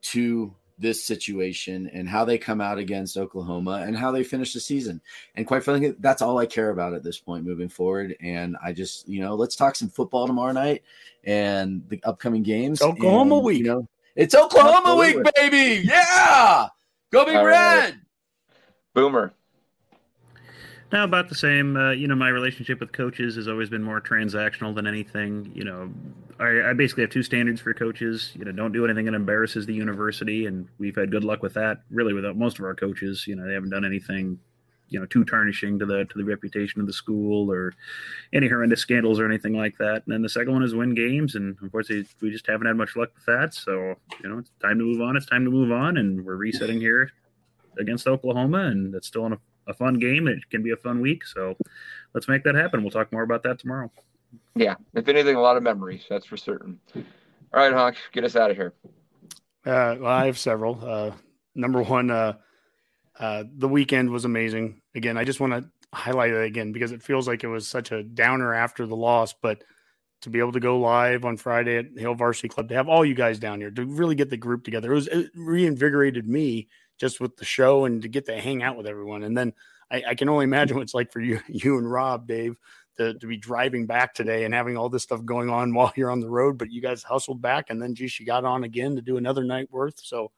to this situation and how they come out against Oklahoma and how they finish the season. And quite frankly, that's all I care about at this point moving forward. And I just, you know, let's talk some football tomorrow night and the upcoming games. Oklahoma and, week. You know, it's Oklahoma Absolutely. week, baby. Yeah. Go big All right. red. Boomer. Now about the same. Uh, you know, my relationship with coaches has always been more transactional than anything. You know, I, I basically have two standards for coaches. You know, don't do anything that embarrasses the university, and we've had good luck with that. Really, without most of our coaches, you know, they haven't done anything, you know, too tarnishing to the to the reputation of the school or any horrendous scandals or anything like that. And then the second one is win games, and of unfortunately, we just haven't had much luck with that. So, you know, it's time to move on. It's time to move on, and we're resetting here against Oklahoma, and it's still a, a fun game. It can be a fun week, so let's make that happen. We'll talk more about that tomorrow. Yeah. If anything, a lot of memories. That's for certain. All right, Honk, get us out of here. Uh, well, I have several. Uh, number one, uh, uh, the weekend was amazing. Again, I just want to highlight it again because it feels like it was such a downer after the loss, but to be able to go live on Friday at Hill Varsity Club, to have all you guys down here, to really get the group together, it was it reinvigorated me just with the show and to get to hang out with everyone. And then I, I can only imagine what it's like for you, you and Rob, Dave, to, to be driving back today and having all this stuff going on while you're on the road. But you guys hustled back, and then geez, you got on again to do another night worth. So,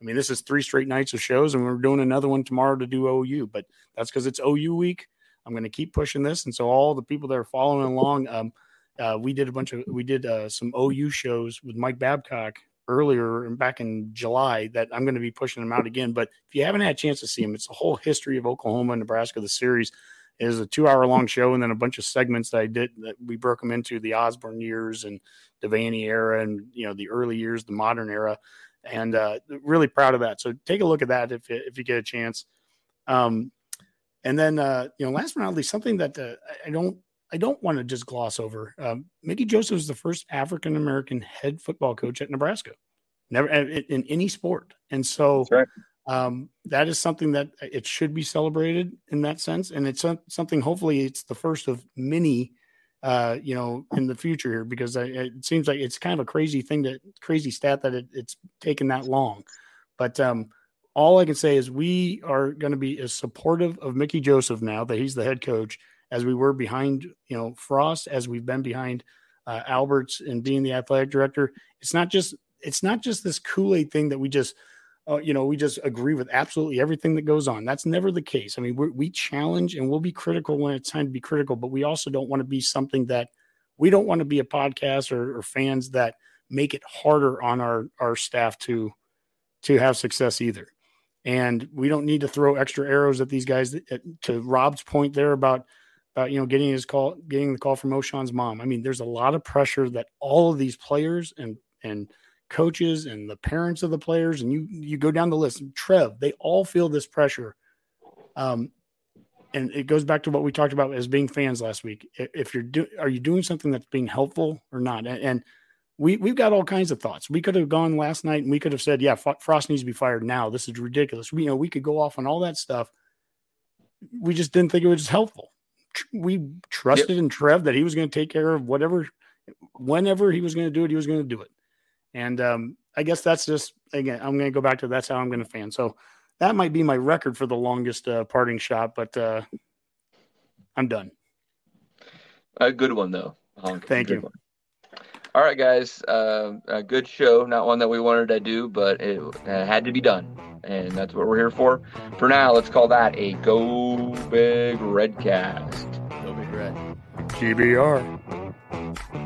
I mean, this is three straight nights of shows, and we're doing another one tomorrow to do OU. But that's because it's OU week. I'm going to keep pushing this, and so all the people that are following along, um, uh, we did a bunch of we did uh, some OU shows with Mike Babcock earlier back in July that I'm going to be pushing them out again. But if you haven't had a chance to see them, it's the whole history of Oklahoma and Nebraska. The series It is a two hour long show, and then a bunch of segments that I did that we broke them into the Osborne years and Devaney era, and you know the early years, the modern era, and uh, really proud of that. So take a look at that if you, if you get a chance. Um, and then uh, you know, last but not least, something that uh, I don't I don't want to just gloss over. Um, Mickey Joseph is the first African American head football coach at Nebraska, never in, any sport, and so right. Um, that is something that it should be celebrated in that sense, and it's some- something. Hopefully, it's the first of many, uh, you know, in the future here, because I, it seems like it's kind of a crazy thing that crazy stat that it, it's taken that long. But um, all I can say is we are going to be as supportive of Mickey Joseph now that he's the head coach as we were behind, you know, Frost, as we've been behind uh, Alberts and being the athletic director. It's not just it's not just this Kool Aid thing that we just uh, you know, we just agree with absolutely everything that goes on. That's never the case. I mean, we challenge and we'll be critical when it's time to be critical, but we also don't want to be something that we don't want to be a podcast or, or fans that make it harder on our our staff to to have success either. And we don't need to throw extra arrows at these guys. That, to Rob's point there about about you know getting his call, getting the call from Ochaun's mom. I mean, there's a lot of pressure that all of these players and and coaches and the parents of the players, and you you go down the list. Trev, they all feel this pressure. Um, and it goes back to what we talked about as being fans last week. If you're doing, are you doing something that's being helpful or not? And, and we we've got all kinds of thoughts. We could have gone last night and we could have said, "Yeah, Frost needs to be fired now. This is ridiculous." We, you know, we could go off on all that stuff. We just didn't think it was helpful. We trusted in Trev that he was going to take care of whatever, whenever he was going to do it, he was going to do it. And um, I guess that's just again, I'm going to go back to that's how I'm going to fan. So that might be my record for the longest uh, parting shot, but uh, I'm done. A good one though. Honk. Thank Good you. one. All right, guys. Uh, a good show. Not one that we wanted to do, but it uh, had to be done, and that's what we're here for. For now, let's call that a Go Big Redcast. Go Big Red. GBR.